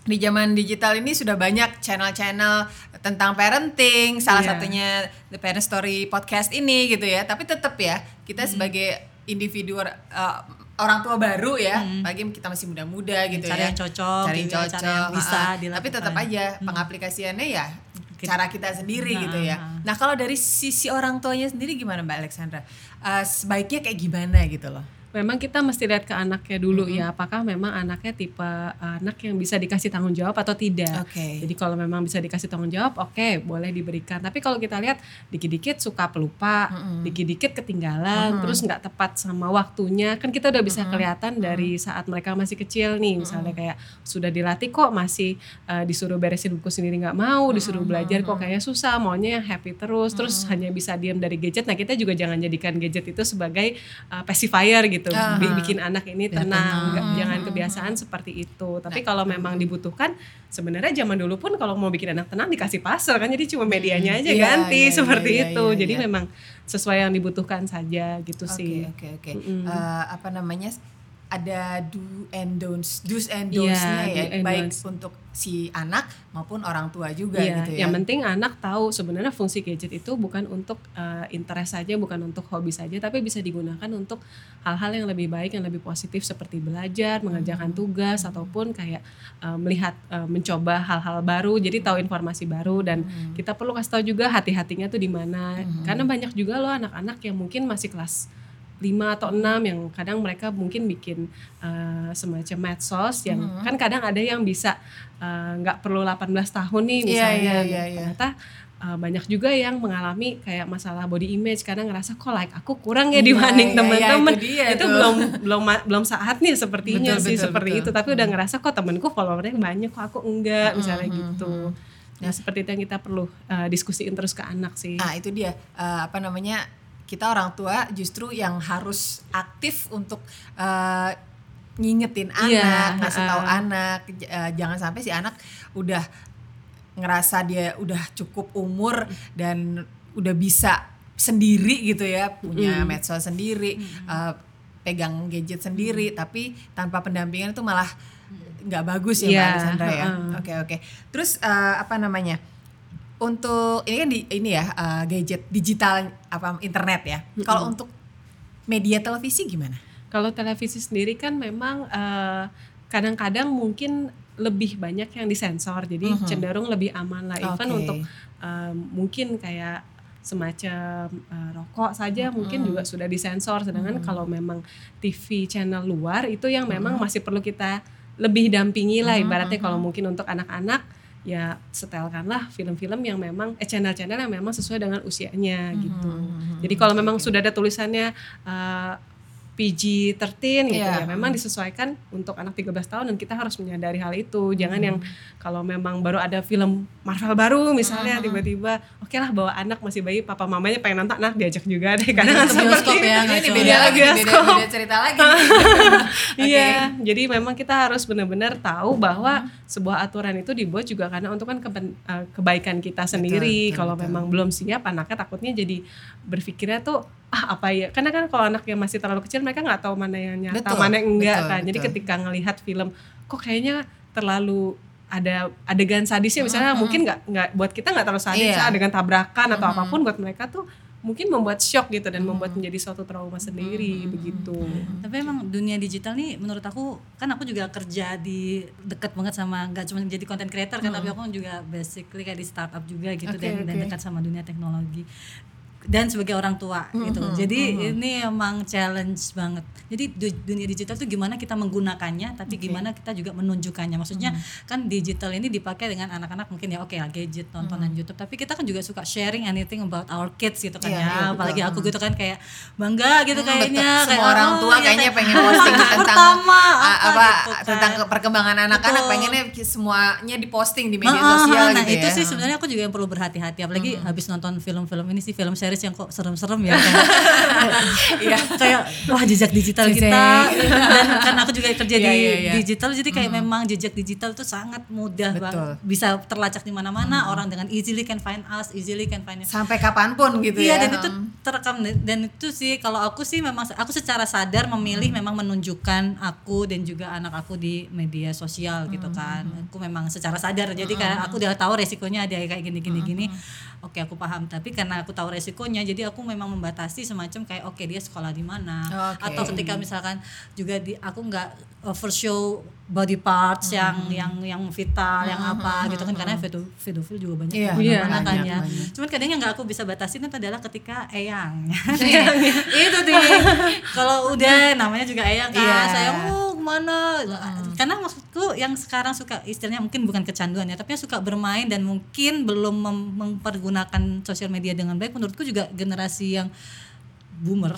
S1: di zaman digital ini sudah banyak channel-channel tentang parenting, salah
S3: Iya.
S1: satunya The Parent Story podcast ini gitu ya. Tapi tetap ya, kita sebagai individu uh, orang tua baru ya, bagi kita masih muda-muda gitu
S2: Cari
S1: ya.
S2: yang cocok
S1: cari yang cocok,
S2: cari yang bisa
S1: ah.
S2: dilakukan.
S1: Tapi tetap aja pengaplikasiannya ya cara kita sendiri
S2: Nah,
S1: gitu ya.
S2: ah.
S1: Nah kalau dari sisi orang tuanya sendiri gimana Mbak Alexandra? Uh, sebaiknya kayak gimana gitu loh?
S3: Memang kita mesti lihat ke anaknya dulu ya, apakah memang anaknya tipe anak yang bisa dikasih tanggung jawab atau tidak.
S1: Oke.
S3: Jadi kalau memang bisa dikasih tanggung jawab, oke boleh diberikan. Tapi kalau kita lihat dikit-dikit suka pelupa, dikit-dikit ketinggalan, terus nggak tepat sama waktunya, kan kita udah bisa kelihatan dari saat mereka masih kecil nih, misalnya kayak sudah dilatih kok masih eh, disuruh beresin buku sendiri nggak mau, disuruh belajar kok kayaknya susah, maunya yang happy terus, terus hanya bisa diam dari gadget. Nah kita juga jangan jadikan gadget itu sebagai eh, pacifier gitu,
S1: Aha.
S3: Bi- bikin anak ini tenang,
S2: tenang.
S3: jangan kebiasaan seperti itu. Tapi kalau memang dibutuhkan, sebenarnya zaman dulu pun kalau mau bikin anak tenang dikasih puzzle kan, jadi cuma medianya aja
S1: Iya,
S3: ganti
S1: iya,
S3: seperti
S1: iya,
S3: itu.
S1: iya,
S3: jadi
S1: iya.
S3: memang sesuai yang dibutuhkan saja gitu
S1: Oke
S3: sih.
S1: oke oke.
S3: Mm-mm.
S1: Eh, apa namanya? Ada do and don'ts, do's and
S3: Iya,
S1: don'ts-nya ya,
S3: do and
S1: baik
S3: don'ts.
S1: untuk si anak maupun orang tua juga
S3: Iya,
S1: gitu ya.
S3: yang penting anak tahu sebenarnya fungsi gadget itu bukan untuk eh, interest saja, bukan untuk hobi saja, tapi bisa digunakan untuk hal-hal yang lebih baik, yang lebih positif seperti belajar, mengerjakan tugas ataupun kayak eh, melihat, eh, mencoba hal-hal baru, jadi tahu informasi baru dan kita perlu kasih tahu juga hati-hatinya tuh di mana, karena banyak juga loh anak-anak yang mungkin masih kelas 5 atau 6 yang kadang mereka mungkin bikin eh, semacam medsos yang kan kadang ada yang bisa eh, nggak perlu 18 tahun nih
S1: Iya,
S3: misalnya.
S1: iya,
S3: Dan
S1: iya, iya.
S3: ternyata eh, banyak juga yang mengalami kayak masalah body image kadang ngerasa kok like aku kurang ya
S1: Iya,
S3: dibanding
S1: iya, iya,
S3: teman-teman.
S1: itu dia
S3: itu
S1: tuh.
S3: belum belum belum saatnya sepertinya
S1: Betul,
S3: sih
S1: betul,
S3: seperti
S1: betul.
S3: itu. Tapi udah ngerasa kok temenku followernya banyak kok aku enggak misalnya gitu. nah seperti itu yang kita perlu eh, diskusiin terus ke anak sih.
S1: Nah itu dia. Eh, apa namanya kita orang tua justru yang harus aktif untuk eh, ngingetin anak,
S3: Iya,
S1: ngasih tahu
S3: uh-uh.
S1: anak, eh, jangan sampai si anak udah ngerasa dia udah cukup umur dan udah bisa sendiri gitu ya punya medsos sendiri, eh, pegang gadget sendiri, tapi tanpa pendampingan itu malah nggak bagus ya Mbak
S3: Iya,
S1: Alexandra ya. Oke oke. Terus eh, apa namanya? Untuk ini kan di ini ya eh, gadget digital apa internet ya. Kalau untuk media televisi gimana?
S3: Kalau televisi sendiri kan memang eh, kadang-kadang mungkin lebih banyak yang disensor, jadi cenderung lebih aman lah. Even
S1: Oke.
S3: untuk eh, mungkin kayak semacam uh, rokok saja mungkin juga sudah disensor. Sedangkan kalau memang TV channel luar itu yang memang masih perlu kita lebih dampingi lah ibaratnya. Kalau mungkin untuk anak-anak ya setelkanlah film-film yang memang eh channel-channel yang memang sesuai dengan usianya gitu. Jadi kalau memang sudah ada tulisannya uh, PG-13 gitu
S1: Iya.
S3: ya. Memang disesuaikan untuk anak 13 tahun dan kita harus menyadari hal itu. Jangan yang kalau memang baru ada film Marvel baru misalnya tiba-tiba oke lah bawa anak masih bayi papa mamanya pengen nonton. Anak diajak juga deh karena
S2: Ke bioskop ya,
S1: ini beda lagi, nih, beda, beda cerita lagi.
S3: Iya, jadi memang kita harus benar-benar tahu bahwa sebuah aturan itu dibuat juga karena untuk kan keben- eh, kebaikan kita sendiri. kalau memang belum siap, anaknya takutnya jadi berpikirnya tuh ah apa ya? Karena kan kalau anak yang masih terlalu kecil mereka nggak tahu mana yang nyata,
S1: Betul,
S3: mana yang enggak
S1: betul,
S3: kan. Jadi
S1: betul.
S3: ketika ngelihat film, kok kayaknya terlalu ada adegan sadisnya misalnya mungkin nggak nggak buat kita nggak terlalu sadis
S1: Iya.
S3: adegan tabrakan atau apa pun buat mereka tuh mungkin membuat shock gitu dan membuat menjadi suatu trauma sendiri begitu.
S2: tapi emang dunia digital nih menurut aku kan aku juga kerja di deket banget sama nggak cuma jadi content creator kan tapi aku juga basically kayak di startup juga gitu
S1: Oke,
S2: dan, dan
S1: oke.
S2: dekat sama dunia teknologi dan sebagai orang tua gitu. Jadi ini emang challenge banget. Jadi du- dunia digital tuh gimana kita menggunakannya tapi gimana kita juga menunjukkannya. Maksudnya kan digital ini dipakai dengan anak-anak mungkin ya oke lah gadget tontonan YouTube. Tapi kita kan juga suka sharing anything about our kids gitu kan
S1: Iya,
S2: ya.
S1: iya, betul.
S2: apalagi aku gitu kan kayak bangga gitu
S1: Hmm,
S2: kayaknya.
S1: betul.
S2: kayak,
S1: Semua orang
S2: oh,
S1: tua
S2: ya
S1: kayaknya
S2: kayak,
S1: pengen
S2: "Oh,
S1: posting tentang
S2: pertama apa,
S1: apa
S2: gitu kan.
S1: tentang ke- perkembangan anak-anak. Pengennya semuanya diposting di media sosial
S2: nah
S1: gitu
S2: itu
S1: ya.
S2: sih sebenarnya aku juga yang perlu berhati-hati. Apalagi habis nonton film-film ini sih film series yang kok serem-serem ya kayak, kayak wah jejak digital
S1: Jejak.
S2: kita dan kan aku juga kerja
S1: Iya,
S2: di
S1: iya, iya.
S2: digital jadi kayak memang jejak digital tuh sangat mudah
S1: Betul.
S2: banget bisa terlacak di mana-mana orang dengan easily can find us easily can find
S1: Sampai kapan pun gitu
S2: Iya
S1: ya.
S2: dan itu terekam dan itu sih kalau aku sih memang aku secara sadar memilih memang menunjukkan aku dan juga anak aku di media sosial gitu kan. Aku memang secara sadar jadi kayak aku udah tahu resikonya ada kayak gini gini gini. Oke aku paham tapi karena aku tahu resikonya jadi aku memang membatasi semacam kayak oke dia sekolah di mana
S1: Oke.
S2: atau ketika misalkan juga di aku nggak over show body parts yang yang yang vital yang apa gitu kan karena pedo pedofil juga banyak
S1: Iya,
S2: di
S3: iya,
S2: mana-mana kan
S1: banyak,
S2: ya.
S1: banyak.
S2: Cuman kadang yang nggak aku bisa batasin itu adalah ketika eyang. itu tuh kalau udah namanya juga eyang kan.
S1: Iya.
S2: Sayang oh ke mana? Karena maksudku yang sekarang suka istilahnya mungkin bukan kecanduan ya, tapi yang suka bermain dan mungkin belum mem- mempergunakan sosial media dengan baik. Menurutku juga generasi yang boomer.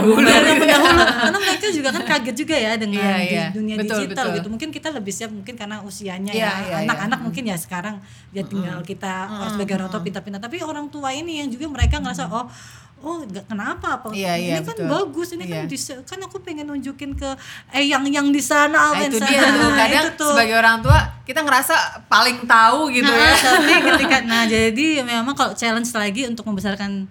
S2: Boomer yang pendahulu. karena mereka juga kan kaget juga ya dengan
S1: Iya,
S2: di
S1: iya.
S2: dunia
S1: Betul,
S2: digital
S1: betul.
S2: gitu mungkin kita lebih siap mungkin karena usianya
S1: Iya,
S2: ya
S1: iya,
S2: anak-anak mungkin ya sekarang ya tinggal kita orang sebagai orang tua pintar-pintar tapi orang tua ini yang juga mereka ngerasa oh oh nggak kenapa apa
S1: Iya, iya,
S2: ini kan
S1: betul.
S2: bagus ini kan
S1: Iya.
S2: di- kan aku pengen nunjukin ke eh yang yang di sana
S1: Nah, itu
S2: yang
S1: dia
S2: sana.
S1: tuh
S2: Nah,
S1: kadang
S2: itu tuh.
S1: sebagai orang tua kita ngerasa paling tahu gitu
S2: Nah,
S1: ya.
S2: tapi ketika nah jadi memang kalau challenge lagi untuk membesarkan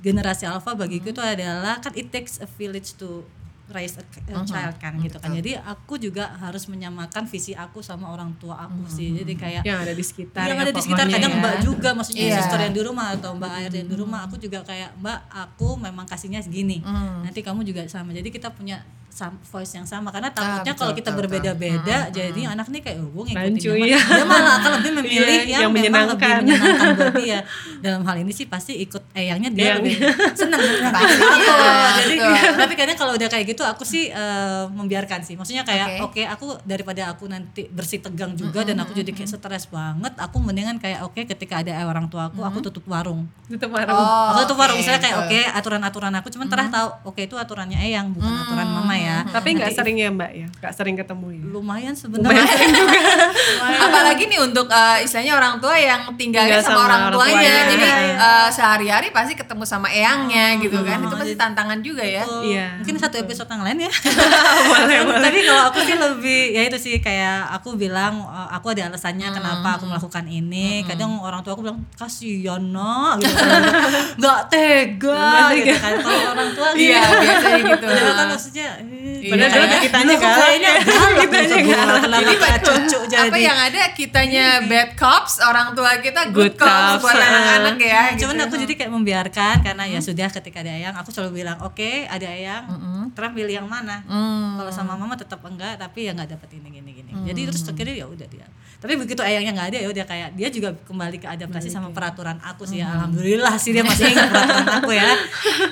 S2: generasi alpha bagiku itu adalah kan it takes a village to raise a, a child kan gitu kan. Jadi aku juga harus menyamakan visi aku sama orang tua aku sih. Jadi kayak
S3: yang ada di sekitar
S2: yang
S3: ya
S2: ada di sekitar
S3: pokoknya
S2: kadang
S3: ya.
S2: mbak juga maksudnya
S1: Iya.
S2: suster yang di rumah atau mbak air yang di rumah aku juga kayak mbak aku memang kasihnya segini nanti kamu juga sama jadi kita punya sam- voice yang sama. Karena takutnya
S1: betul,
S2: kalau kita berbeda-beda jadi anak nih kayak oh gue ngikutin
S3: Rancu,
S2: dia,
S3: iya.
S2: mah- dia malah akan lebih memilih
S3: Iya,
S2: yang,
S3: yang
S2: memang lebih
S3: menyenangkan.
S2: menyenangkan buat dia. Dalam hal ini sih pasti ikut eyangnya dia
S3: Yang-
S2: lebih seneng
S1: Pastinya,
S2: jadi
S1: betul.
S2: tapi kadang kalau udah kayak gitu aku sih eh, membiarkan sih. Maksudnya kayak oke. Aku daripada aku nanti bersih tegang juga dan aku jadi kayak stres banget aku mendingan kayak oke ketika ada orang tua aku aku tutup warung.
S3: Tutup warung.
S1: Oh,
S2: aku tutup warung
S1: oke,
S2: misalnya kayak oke aturan-aturan aku cuman terah tahu oke itu aturannya eyang bukan aturan mama ya
S3: Tapi nggak sering ya mbak ya, nggak sering ketemu ya.
S2: lumayan sebenarnya
S1: Apalagi nih untuk eh, istilahnya orang tua yang tinggalnya
S3: Tinggal
S1: sama,
S3: sama
S1: orang
S3: orang
S1: tuanya.
S3: tuanya.
S1: Jadi
S2: Iya, iya.
S1: eh, sehari-hari pasti ketemu sama eyangnya gitu kan. Itu pasti tantangan juga ya.
S3: Iya.
S2: Mungkin satu episode yang lain ya. Tapi kalau aku sih lebih ya itu sih kayak aku bilang uh, aku ada alasannya kenapa aku melakukan ini. Kadang orang tua aku bilang kasihan nak gitu. Nggak tega gitu kan. Kalau orang tua
S1: Iya,
S2: gitu.
S1: biasanya gitu.
S2: Padahal kan maksudnya eh,
S3: Padahal dulu
S1: Iya.
S3: kitanya galak
S2: kayaknya
S3: ya.
S2: galak
S3: Kitanya
S2: gitu,
S3: galak.
S1: Jadi
S2: cucu jadi
S1: apa yang ada kitanya bad cops, orang tua kita good,
S3: Good
S1: cops,
S3: cops,
S1: buat anak-anak ya. gitu.
S2: Cuman aku jadi kayak membiarkan karena ya sudah ketika ada ayang aku selalu bilang oke ada ayang terus pilih yang mana
S1: Hmm.
S2: kalau sama mama tetap enggak tapi ya nggak dapet ini gini gini jadi terus akhirnya ya udah dia tapi begitu ayangnya nggak ada ya udah kayak dia juga kembali ke adaptasi sama peraturan aku sih ya. Alhamdulillah sih dia masih ingat peraturan aku ya.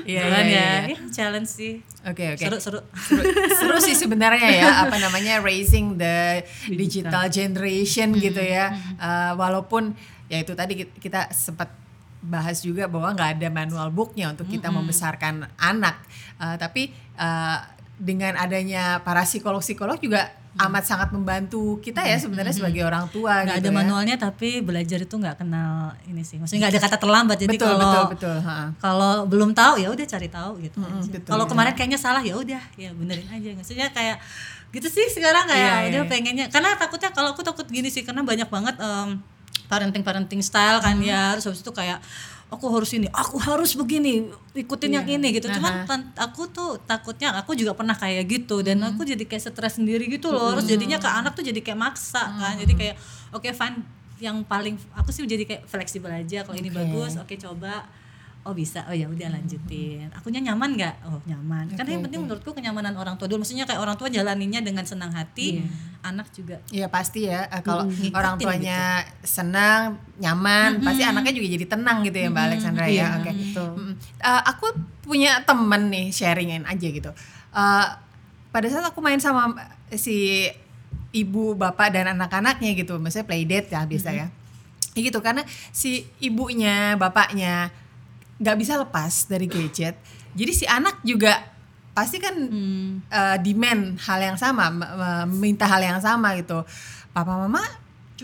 S1: Iya,
S2: Cuman
S1: iya,
S2: ya.
S1: iya.
S2: ya, challenge sih.
S1: Oke oke.
S2: seru seru.
S1: Seru, seru sih sebenarnya ya apa namanya raising the digital. generation gitu ya. Uh, walaupun ya itu tadi ki- kita sempat bahas juga bahwa nggak ada manual booknya untuk kita membesarkan anak. Uh, tapi uh, dengan adanya para psikolog-psikolog juga amat sangat membantu kita ya sebenarnya sebagai orang tua
S2: nggak
S1: gitu
S2: ada
S1: ya.
S2: manualnya tapi belajar itu nggak kenal ini sih maksudnya nggak ada kata terlambat jadi
S1: betul,
S2: kalau
S1: betul betul
S2: kalau belum tahu ya udah cari tahu gitu aja.
S1: betul,
S2: Kalau kemarin kayaknya salah ya udah ya benerin aja. Maksudnya kayak gitu sih sekarang kayak
S1: Iya, iya,
S2: udah
S1: iya.
S2: pengennya karena takutnya kalau aku takut gini sih karena banyak banget parenting parenting style kan
S1: Hmm.
S2: ya terus habis itu kayak aku harus ini, aku harus begini, ikutin yang ini gitu. Cuman
S1: Aha.
S2: tan- aku tuh takutnya aku juga pernah kayak gitu dan
S1: Hmm.
S2: aku jadi kayak stres sendiri gitu loh. Terus jadinya ke anak tuh jadi kayak maksa kan. Jadi kayak oke fine yang paling aku sih jadi kayak fleksibel aja kalau ini
S1: Oke.
S2: bagus, oke coba oh bisa oh ya udah lanjutin akunya nyaman nggak oh nyaman karena yang penting menurutku kenyamanan orang tua dulu maksudnya kayak orang tua jalaninnya dengan senang hati anak juga
S1: Iya pasti ya eh, kalau
S2: Mm-mm,
S1: orang
S2: ngikutin
S1: tuanya senang, nyaman, pasti anaknya juga jadi tenang gitu ya Mbak Alexandra ya.
S3: Iya,
S1: Oke.
S3: betul.
S1: Mm-mm. Eh, aku punya temen nih sharingin aja gitu. Eh, pada saat aku main sama si ibu, bapak dan anak-anaknya gitu, misalnya play date ya biasa ya. Ya gitu karena si ibunya, bapaknya nggak bisa lepas dari gadget. Jadi si anak juga pasti kan
S2: Hmm.
S1: uh, demand hal yang sama, minta hal yang sama gitu. Papa mama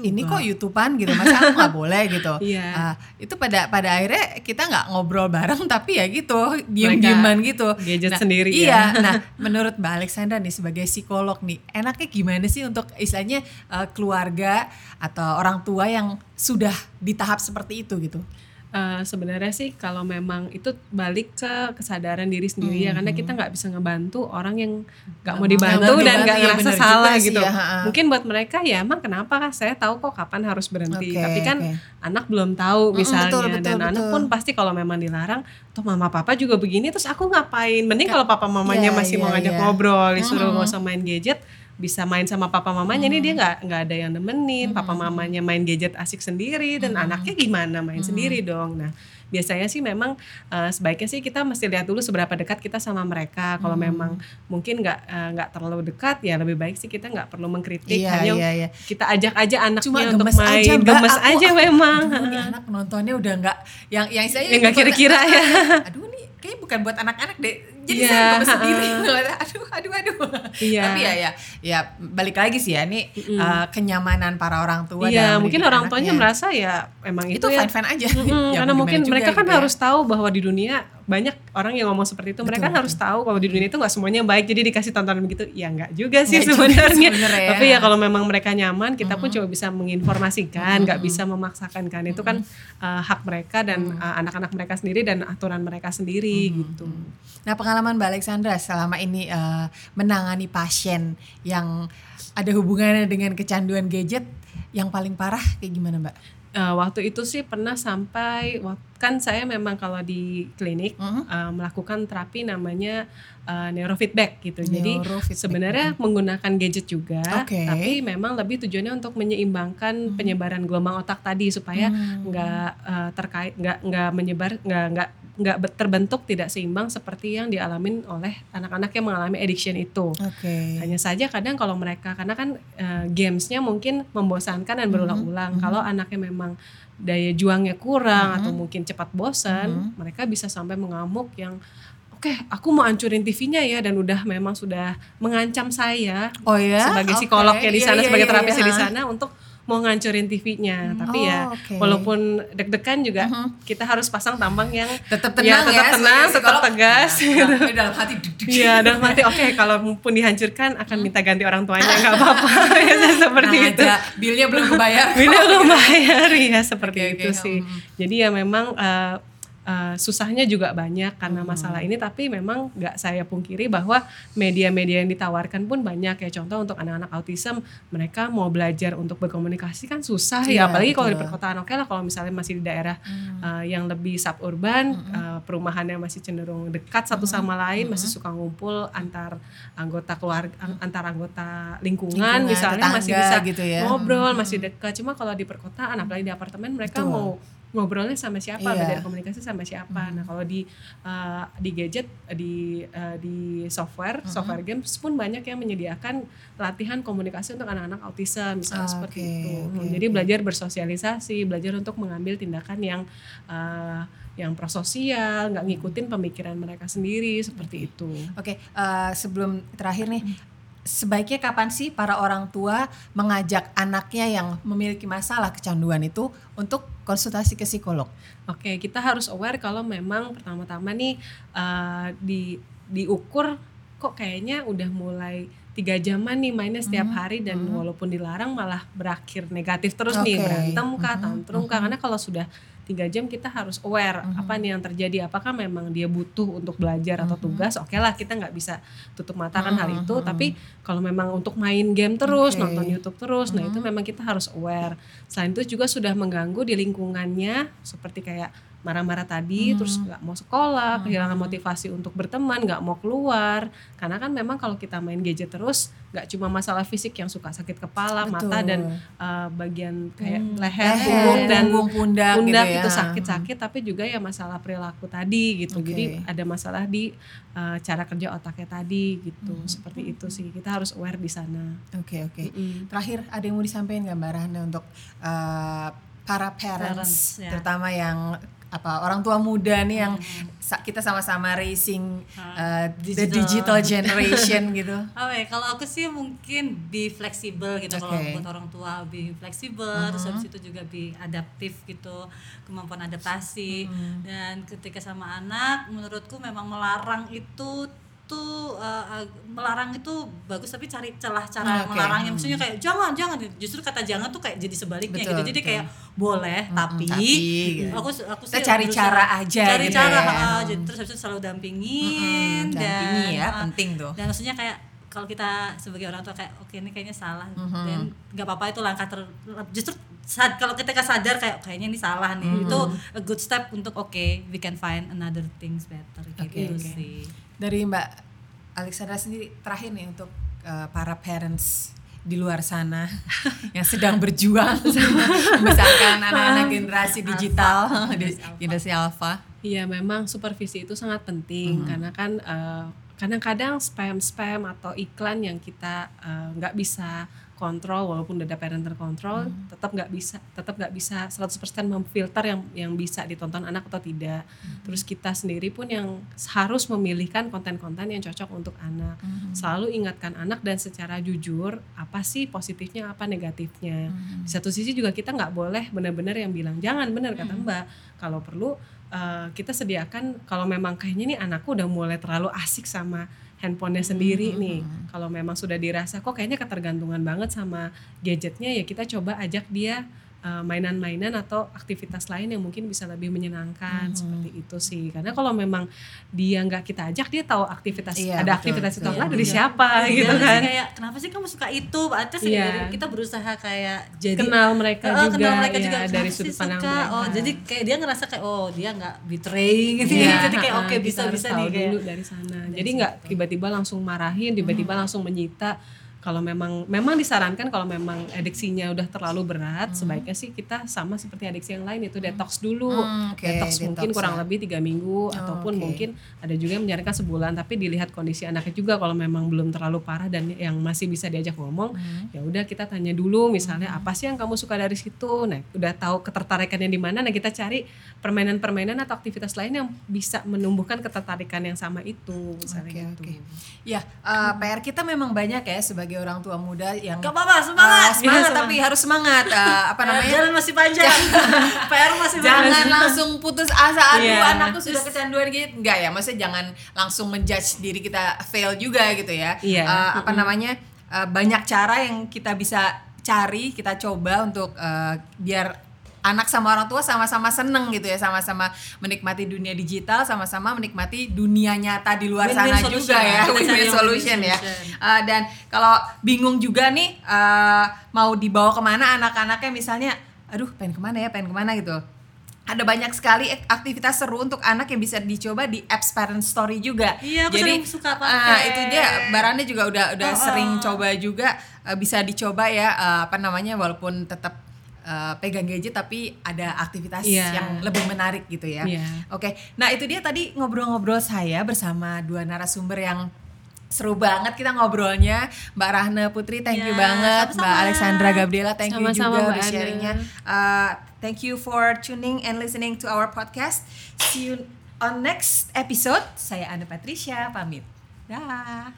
S1: ini kok YouTubean gitu, masa aku nggak boleh gitu.
S3: Iya.
S1: Uh, itu pada pada akhirnya kita nggak ngobrol bareng, tapi ya gitu diem-dieman gitu.
S3: gadget
S1: Nah,
S3: sendiri
S1: Iya.
S3: ya.
S1: Nah, menurut Mbak Alexandra nih sebagai psikolog nih, enaknya gimana sih untuk istilahnya uh, keluarga atau orang tua yang sudah di tahap seperti itu gitu?
S3: Eh, sebenarnya sih kalau memang itu balik ke kesadaran diri sendiri ya karena kita nggak bisa ngebantu orang yang nggak mau dibantu dan nggak
S1: iya
S3: ngerasa
S1: benar
S3: salah
S1: juga sih
S3: gitu
S1: ya,
S3: mungkin buat mereka ya emang kenapa kah saya tahu kok kapan harus berhenti.
S1: Oke,
S3: tapi kan
S1: oke.
S3: anak belum tahu misalnya
S1: betul, betul,
S3: dan anak
S1: betul.
S3: pun pasti kalau memang dilarang tuh mama papa juga begini terus aku ngapain? Mending kalau papa mamanya
S1: Iya,
S3: masih mau
S1: iya,
S3: ngajak
S1: iya.
S3: ngobrol disuruh nggak usah main gadget bisa main sama papa mamanya ini dia nggak nggak ada yang nemenin. Papa mamanya main gadget asik sendiri dan anaknya gimana main sendiri dong. Nah biasanya sih memang eh, sebaiknya sih kita mesti lihat dulu seberapa dekat kita sama mereka. Kalau memang mungkin nggak eh, nggak terlalu dekat ya lebih baik sih kita nggak perlu mengkritik.
S1: Iya,
S3: hanya
S1: iya, iya.
S3: kita ajak aja anaknya
S1: Cuma
S3: untuk
S1: gemes
S3: main.
S1: aja,
S3: gemes
S1: Aku-
S3: aja memang.
S1: Aduh, anak nontonnya udah nggak yang yang saya
S3: Ya, nggak kira-kira ya.
S1: Aduh nih kayak bukan buat anak-anak deh. Jadi
S3: Iya,
S1: saya gemes
S3: ha-ha.
S1: sendiri. aduh, aduh, aduh.
S3: Iya.
S1: Tapi ya, ya, ya balik lagi sih ya, ini uh, kenyamanan para orang tua.
S3: Iya,
S1: dalam
S3: mungkin orang tuanya merasa ya emang itu,
S1: itu
S3: ya
S1: fine fine aja.
S3: Mm,
S1: Ya,
S3: karena mungkin mereka kan
S1: gitu ya.
S3: harus tahu bahwa di dunia banyak orang yang ngomong seperti itu. mereka kan harus tahu kalau di dunia itu nggak semuanya baik. Jadi dikasih tontonan begitu, ya nggak juga sih sebenarnya.
S1: ya.
S3: Tapi ya kalau memang mereka nyaman, kita pun cuma bisa menginformasikan, nggak bisa memaksakan kan. Itu kan uh, hak mereka dan uh, anak-anak mereka sendiri dan aturan mereka sendiri gitu.
S1: Nah pengalaman Mbak Alexandra selama ini uh, menangani pasien yang ada hubungannya dengan kecanduan gadget yang paling parah kayak gimana Mbak?
S3: Eh, waktu itu sih pernah sampai kan saya memang kalau di klinik
S1: Mhm.
S3: eh, melakukan terapi namanya eh, neurofeedback gitu. Jadi
S1: Neurofeedback.
S3: sebenarnya menggunakan gadget juga.
S1: Mhm.
S3: tapi memang lebih tujuannya untuk menyeimbangkan penyebaran gelombang otak tadi supaya
S1: Hmm.
S3: nggak eh, terkait nggak nggak menyebar nggak nggak nggak terbentuk tidak seimbang seperti yang dialamin oleh anak-anak yang mengalami addiction itu.
S1: Oke.
S3: Hanya saja kadang kalau mereka karena kan eh, gamesnya mungkin membosankan dan berulang-ulang. Kalau anaknya memang daya juangnya kurang atau mungkin cepat bosan, mereka bisa sampai mengamuk yang oke aku mau hancurin TV-nya ya dan udah memang sudah mengancam saya
S1: Oh ya?
S3: sebagai
S1: Oke.
S3: psikolognya di
S1: Iya,
S3: sana
S1: iya,
S3: sebagai
S1: iya,
S3: terapisnya di
S1: iya.
S3: sana untuk mau ngancurin TV-nya. Tapi
S1: Oh,
S3: ya
S1: oke.
S3: walaupun deg-degan juga kita harus pasang tampang yang
S1: tetap tenang
S3: ya,
S1: ya,
S3: tetap tenang,
S1: sebagai
S3: tetap tegas.
S1: Nah, nah, dalam hati duk, duk.
S3: Iya, dalam arti oke kalau pun dihancurkan akan minta ganti orang tuanya nggak apa-apa ya seperti
S1: Nah,
S3: itu.
S1: bilnya belum kebayar.
S3: Bila belum bayar ya seperti
S1: Oke,
S3: itu
S1: oke.
S3: sih. Jadi ya memang eh, uh, susahnya juga banyak karena
S1: Hmm.
S3: masalah ini tapi memang nggak saya pungkiri bahwa media-media yang ditawarkan pun banyak. Ya contoh untuk anak-anak autism mereka mau belajar untuk berkomunikasi kan susah
S1: Iya,
S3: ya apalagi kalau di perkotaan oke lah kalau misalnya masih di daerah uh, yang lebih suburban uh, perumahannya masih cenderung dekat satu sama lain masih suka ngumpul antar anggota keluarga an- antar anggota lingkungan,
S1: Lingkungan,
S3: misalnya masih
S1: tetangga
S3: bisa
S1: gitu ya.
S3: ngobrol masih dekat. Cuma kalau di perkotaan apalagi di apartemen mereka
S1: Betul.
S3: mau ngobrolnya sama siapa
S1: Iya.
S3: belajar komunikasi sama siapa. Nah kalau di uh, di gadget di uh, di software software games pun banyak yang menyediakan latihan komunikasi untuk anak-anak autism
S1: Ah,
S3: misalnya seperti
S1: oke,
S3: itu.
S1: oke,
S3: jadi belajar bersosialisasi belajar untuk mengambil tindakan yang uh, yang prososial nggak ngikutin pemikiran mereka sendiri seperti itu.
S1: Oke, eh, sebelum terakhir nih, sebaiknya kapan sih para orang tua mengajak anaknya yang memiliki masalah kecanduan itu untuk konsultasi ke psikolog?
S3: Oke, kita harus aware kalau memang pertama-tama nih uh, di diukur kok kayaknya udah mulai tiga jaman nih mainnya setiap hari dan walaupun dilarang malah berakhir negatif terus nih
S1: Oke.
S3: berantem kah tantrum kah? Karena kalau sudah tiga jam kita harus aware apa nih yang terjadi apakah memang dia butuh untuk belajar atau tugas? Oke lah kita nggak bisa tutup mata kan hal itu tapi kalau memang untuk main game terus
S1: Oke.
S3: nonton YouTube terus nah itu memang kita harus aware. Selain itu juga sudah mengganggu di lingkungannya seperti kayak marah-marah tadi terus nggak mau sekolah kehilangan motivasi untuk berteman nggak mau keluar karena kan memang kalau kita main gadget terus nggak cuma masalah fisik yang suka sakit kepala mata
S1: Betul.
S3: dan uh, bagian kayak
S2: Hmm.
S3: leher, punggung dan
S1: punggung, pundak,
S3: pundak
S1: gitu ya.
S3: itu sakit-sakit tapi juga ya masalah perilaku tadi gitu
S1: Oke.
S3: jadi ada masalah di uh, cara kerja otaknya tadi gitu
S1: Hmm.
S3: seperti itu sih kita harus aware di sana
S1: Oke oke.
S3: Mm-mm.
S1: Terakhir ada yang mau disampaikan nggak Mbak Rahana untuk eh, para parents,
S2: Parents, ya.
S1: terutama yang apa orang tua muda nih yang sa- kita sama-sama racing eh, the digital
S2: Digital.
S1: generation gitu.
S2: Oh ya, kalau aku sih mungkin be fleksibel gitu kalau
S1: Oke.
S2: buat orang tua be fleksibel terus habis itu juga be adaptif gitu kemampuan adaptasi dan ketika sama anak menurutku memang melarang itu tuh eh, ag- melarang itu bagus tapi cari celah cara
S1: Oke.
S2: melarangnya maksudnya kayak jangan jangan justru kata jangan tuh kayak jadi sebaliknya
S1: Betul,
S2: gitu jadi
S1: betul.
S2: kayak boleh tapi,
S1: tapi, gitu.
S2: aku aku
S1: Kita
S2: sih
S1: cari cara aja
S2: cari
S1: gitu
S2: cara
S1: ya.
S2: ah, jadi terus habis itu selalu dampingin
S1: Mm-mm,
S2: dan
S1: dampingi ya,
S2: ah,
S1: penting tuh.
S2: dan maksudnya kayak kalau kita sebagai orang tua kayak oke ini kayaknya salah
S1: Mm-hmm.
S2: dan nggak apa-apa itu langkah ter justru sad, kalau ketika sadar kayak kayaknya ini salah nih itu
S1: Mm-hmm.
S2: a good step untuk oke we can find another things better
S1: Oke,
S2: gitu
S1: oke.
S2: sih
S1: Dari Mbak Alexandra sendiri terakhir nih untuk eh, para parents di luar sana yang sedang berjuang membesarkan anak-anak generasi digital. Di generasi alpha.
S3: Iya memang supervisi itu sangat penting. Karena kan eh, kadang-kadang spam-spam atau iklan yang kita eh, nggak bisa kontrol walaupun udah ada parental control tetap nggak bisa tetap nggak bisa 100% memfilter yang yang bisa ditonton anak atau tidak. Terus kita sendiri pun yang harus memilihkan konten-konten yang cocok untuk anak. Selalu ingatkan anak dan secara jujur apa sih positifnya apa negatifnya. Di satu sisi juga kita nggak boleh benar-benar yang bilang jangan benar kata mbak. Kalau perlu eh, kita sediakan kalau memang kayaknya nih anakku udah mulai terlalu asik sama handphonenya sendiri nih. kalau memang sudah dirasa kok kayaknya ketergantungan banget sama gadgetnya ya kita coba ajak dia eh, mainan-mainan atau aktivitas lain yang mungkin bisa lebih menyenangkan seperti itu sih. Karena kalau memang dia nggak kita ajak dia tahu aktivitas
S1: Iya,
S3: ada
S1: betul,
S3: aktivitas itu apa dari
S2: Iya.
S3: siapa gitu
S2: Iya,
S3: kan.
S2: kayak kenapa sih kamu suka itu? Atas sih
S3: Iya.
S2: dari kita berusaha kayak jadi
S3: kenal mereka
S2: Oh,
S3: juga,
S2: kenal mereka
S3: ya,
S2: juga.
S3: dari sudut pandang
S2: suka?
S3: mereka.
S2: Oh jadi kayak dia ngerasa kayak oh dia nggak betraying gitu
S1: Iya.
S2: jadi kayak oke
S3: Kita
S2: bisa bisa nih kayak
S3: dulu dari sana. jadi nggak tiba-tiba langsung marahin tiba-tiba langsung menyita kalau memang memang disarankan kalau memang adiksinya udah terlalu berat sebaiknya sih kita sama seperti adiksi yang lain itu detox dulu.
S1: Hmm, oke,
S3: detox mungkin
S1: detox
S3: kurang
S1: ya.
S3: lebih tiga minggu
S1: oke.
S3: ataupun mungkin ada juga yang menyarankan sebulan tapi dilihat kondisi anaknya juga kalau memang belum terlalu parah dan yang masih bisa diajak ngomong ya udah kita tanya dulu misalnya apa sih yang kamu suka dari situ? Nah udah tahu ketertarikannya di mana nah kita cari permainan-permainan atau aktivitas lain yang bisa menumbuhkan ketertarikan yang sama itu misalnya
S1: Oke,
S3: gitu.
S1: oke. Ya, eh, PR kita memang banyak ya sebagai orang tua muda yang
S2: Gak apa-apa
S1: eh,
S2: semangat
S1: semangat
S3: Iya,
S1: tapi harus semangat. Eh, apa namanya?
S2: jalan masih panjang PR masih
S1: Jangan
S2: panjang
S1: langsung putus asa, aduh
S3: Iya.
S1: anakku sudah kecanduan gitu. Enggak ya, maksudnya jangan langsung menjudge diri kita fail juga gitu ya.
S3: Iya.
S1: Eh, apa namanya? eh, banyak cara yang kita bisa cari, kita coba untuk eh, biar anak sama orang tua sama-sama seneng gitu ya sama-sama menikmati dunia digital sama-sama menikmati dunia nyata di luar sana
S2: solution
S1: juga
S2: ya.
S1: win-win solution
S2: win-win
S1: ya
S2: solution.
S1: Uh, dan kalau bingung juga nih uh, mau dibawa ke mana anak-anaknya misalnya aduh pengen ke mana ya pengen ke mana gitu ada banyak sekali ek- aktivitas seru untuk anak yang bisa dicoba di apps Parent Story juga.
S2: Iya, aku
S1: Jadi
S2: sering suka
S1: ah,
S2: pakai.
S1: itu dia Barane juga udah udah
S2: Oh,
S1: sering
S2: oh.
S1: coba juga eh, bisa dicoba ya eh, apa namanya walaupun tetap eh, pegang gadget tapi ada aktivitas
S3: Iya.
S1: yang lebih menarik gitu ya.
S3: Iya.
S1: Oke, nah itu dia tadi ngobrol-ngobrol saya bersama dua narasumber yang seru banget kita ngobrolnya Mbak Rahna Putri thank you
S2: Ya,
S1: banget
S2: sama-sama.
S1: Mbak Alexandra Gabriela thank you
S3: Sama-sama,
S1: juga
S3: Mbak
S1: udah sharingnya Uh, thank you for tuning and listening to our podcast see you on next episode saya Ana Patricia pamit dah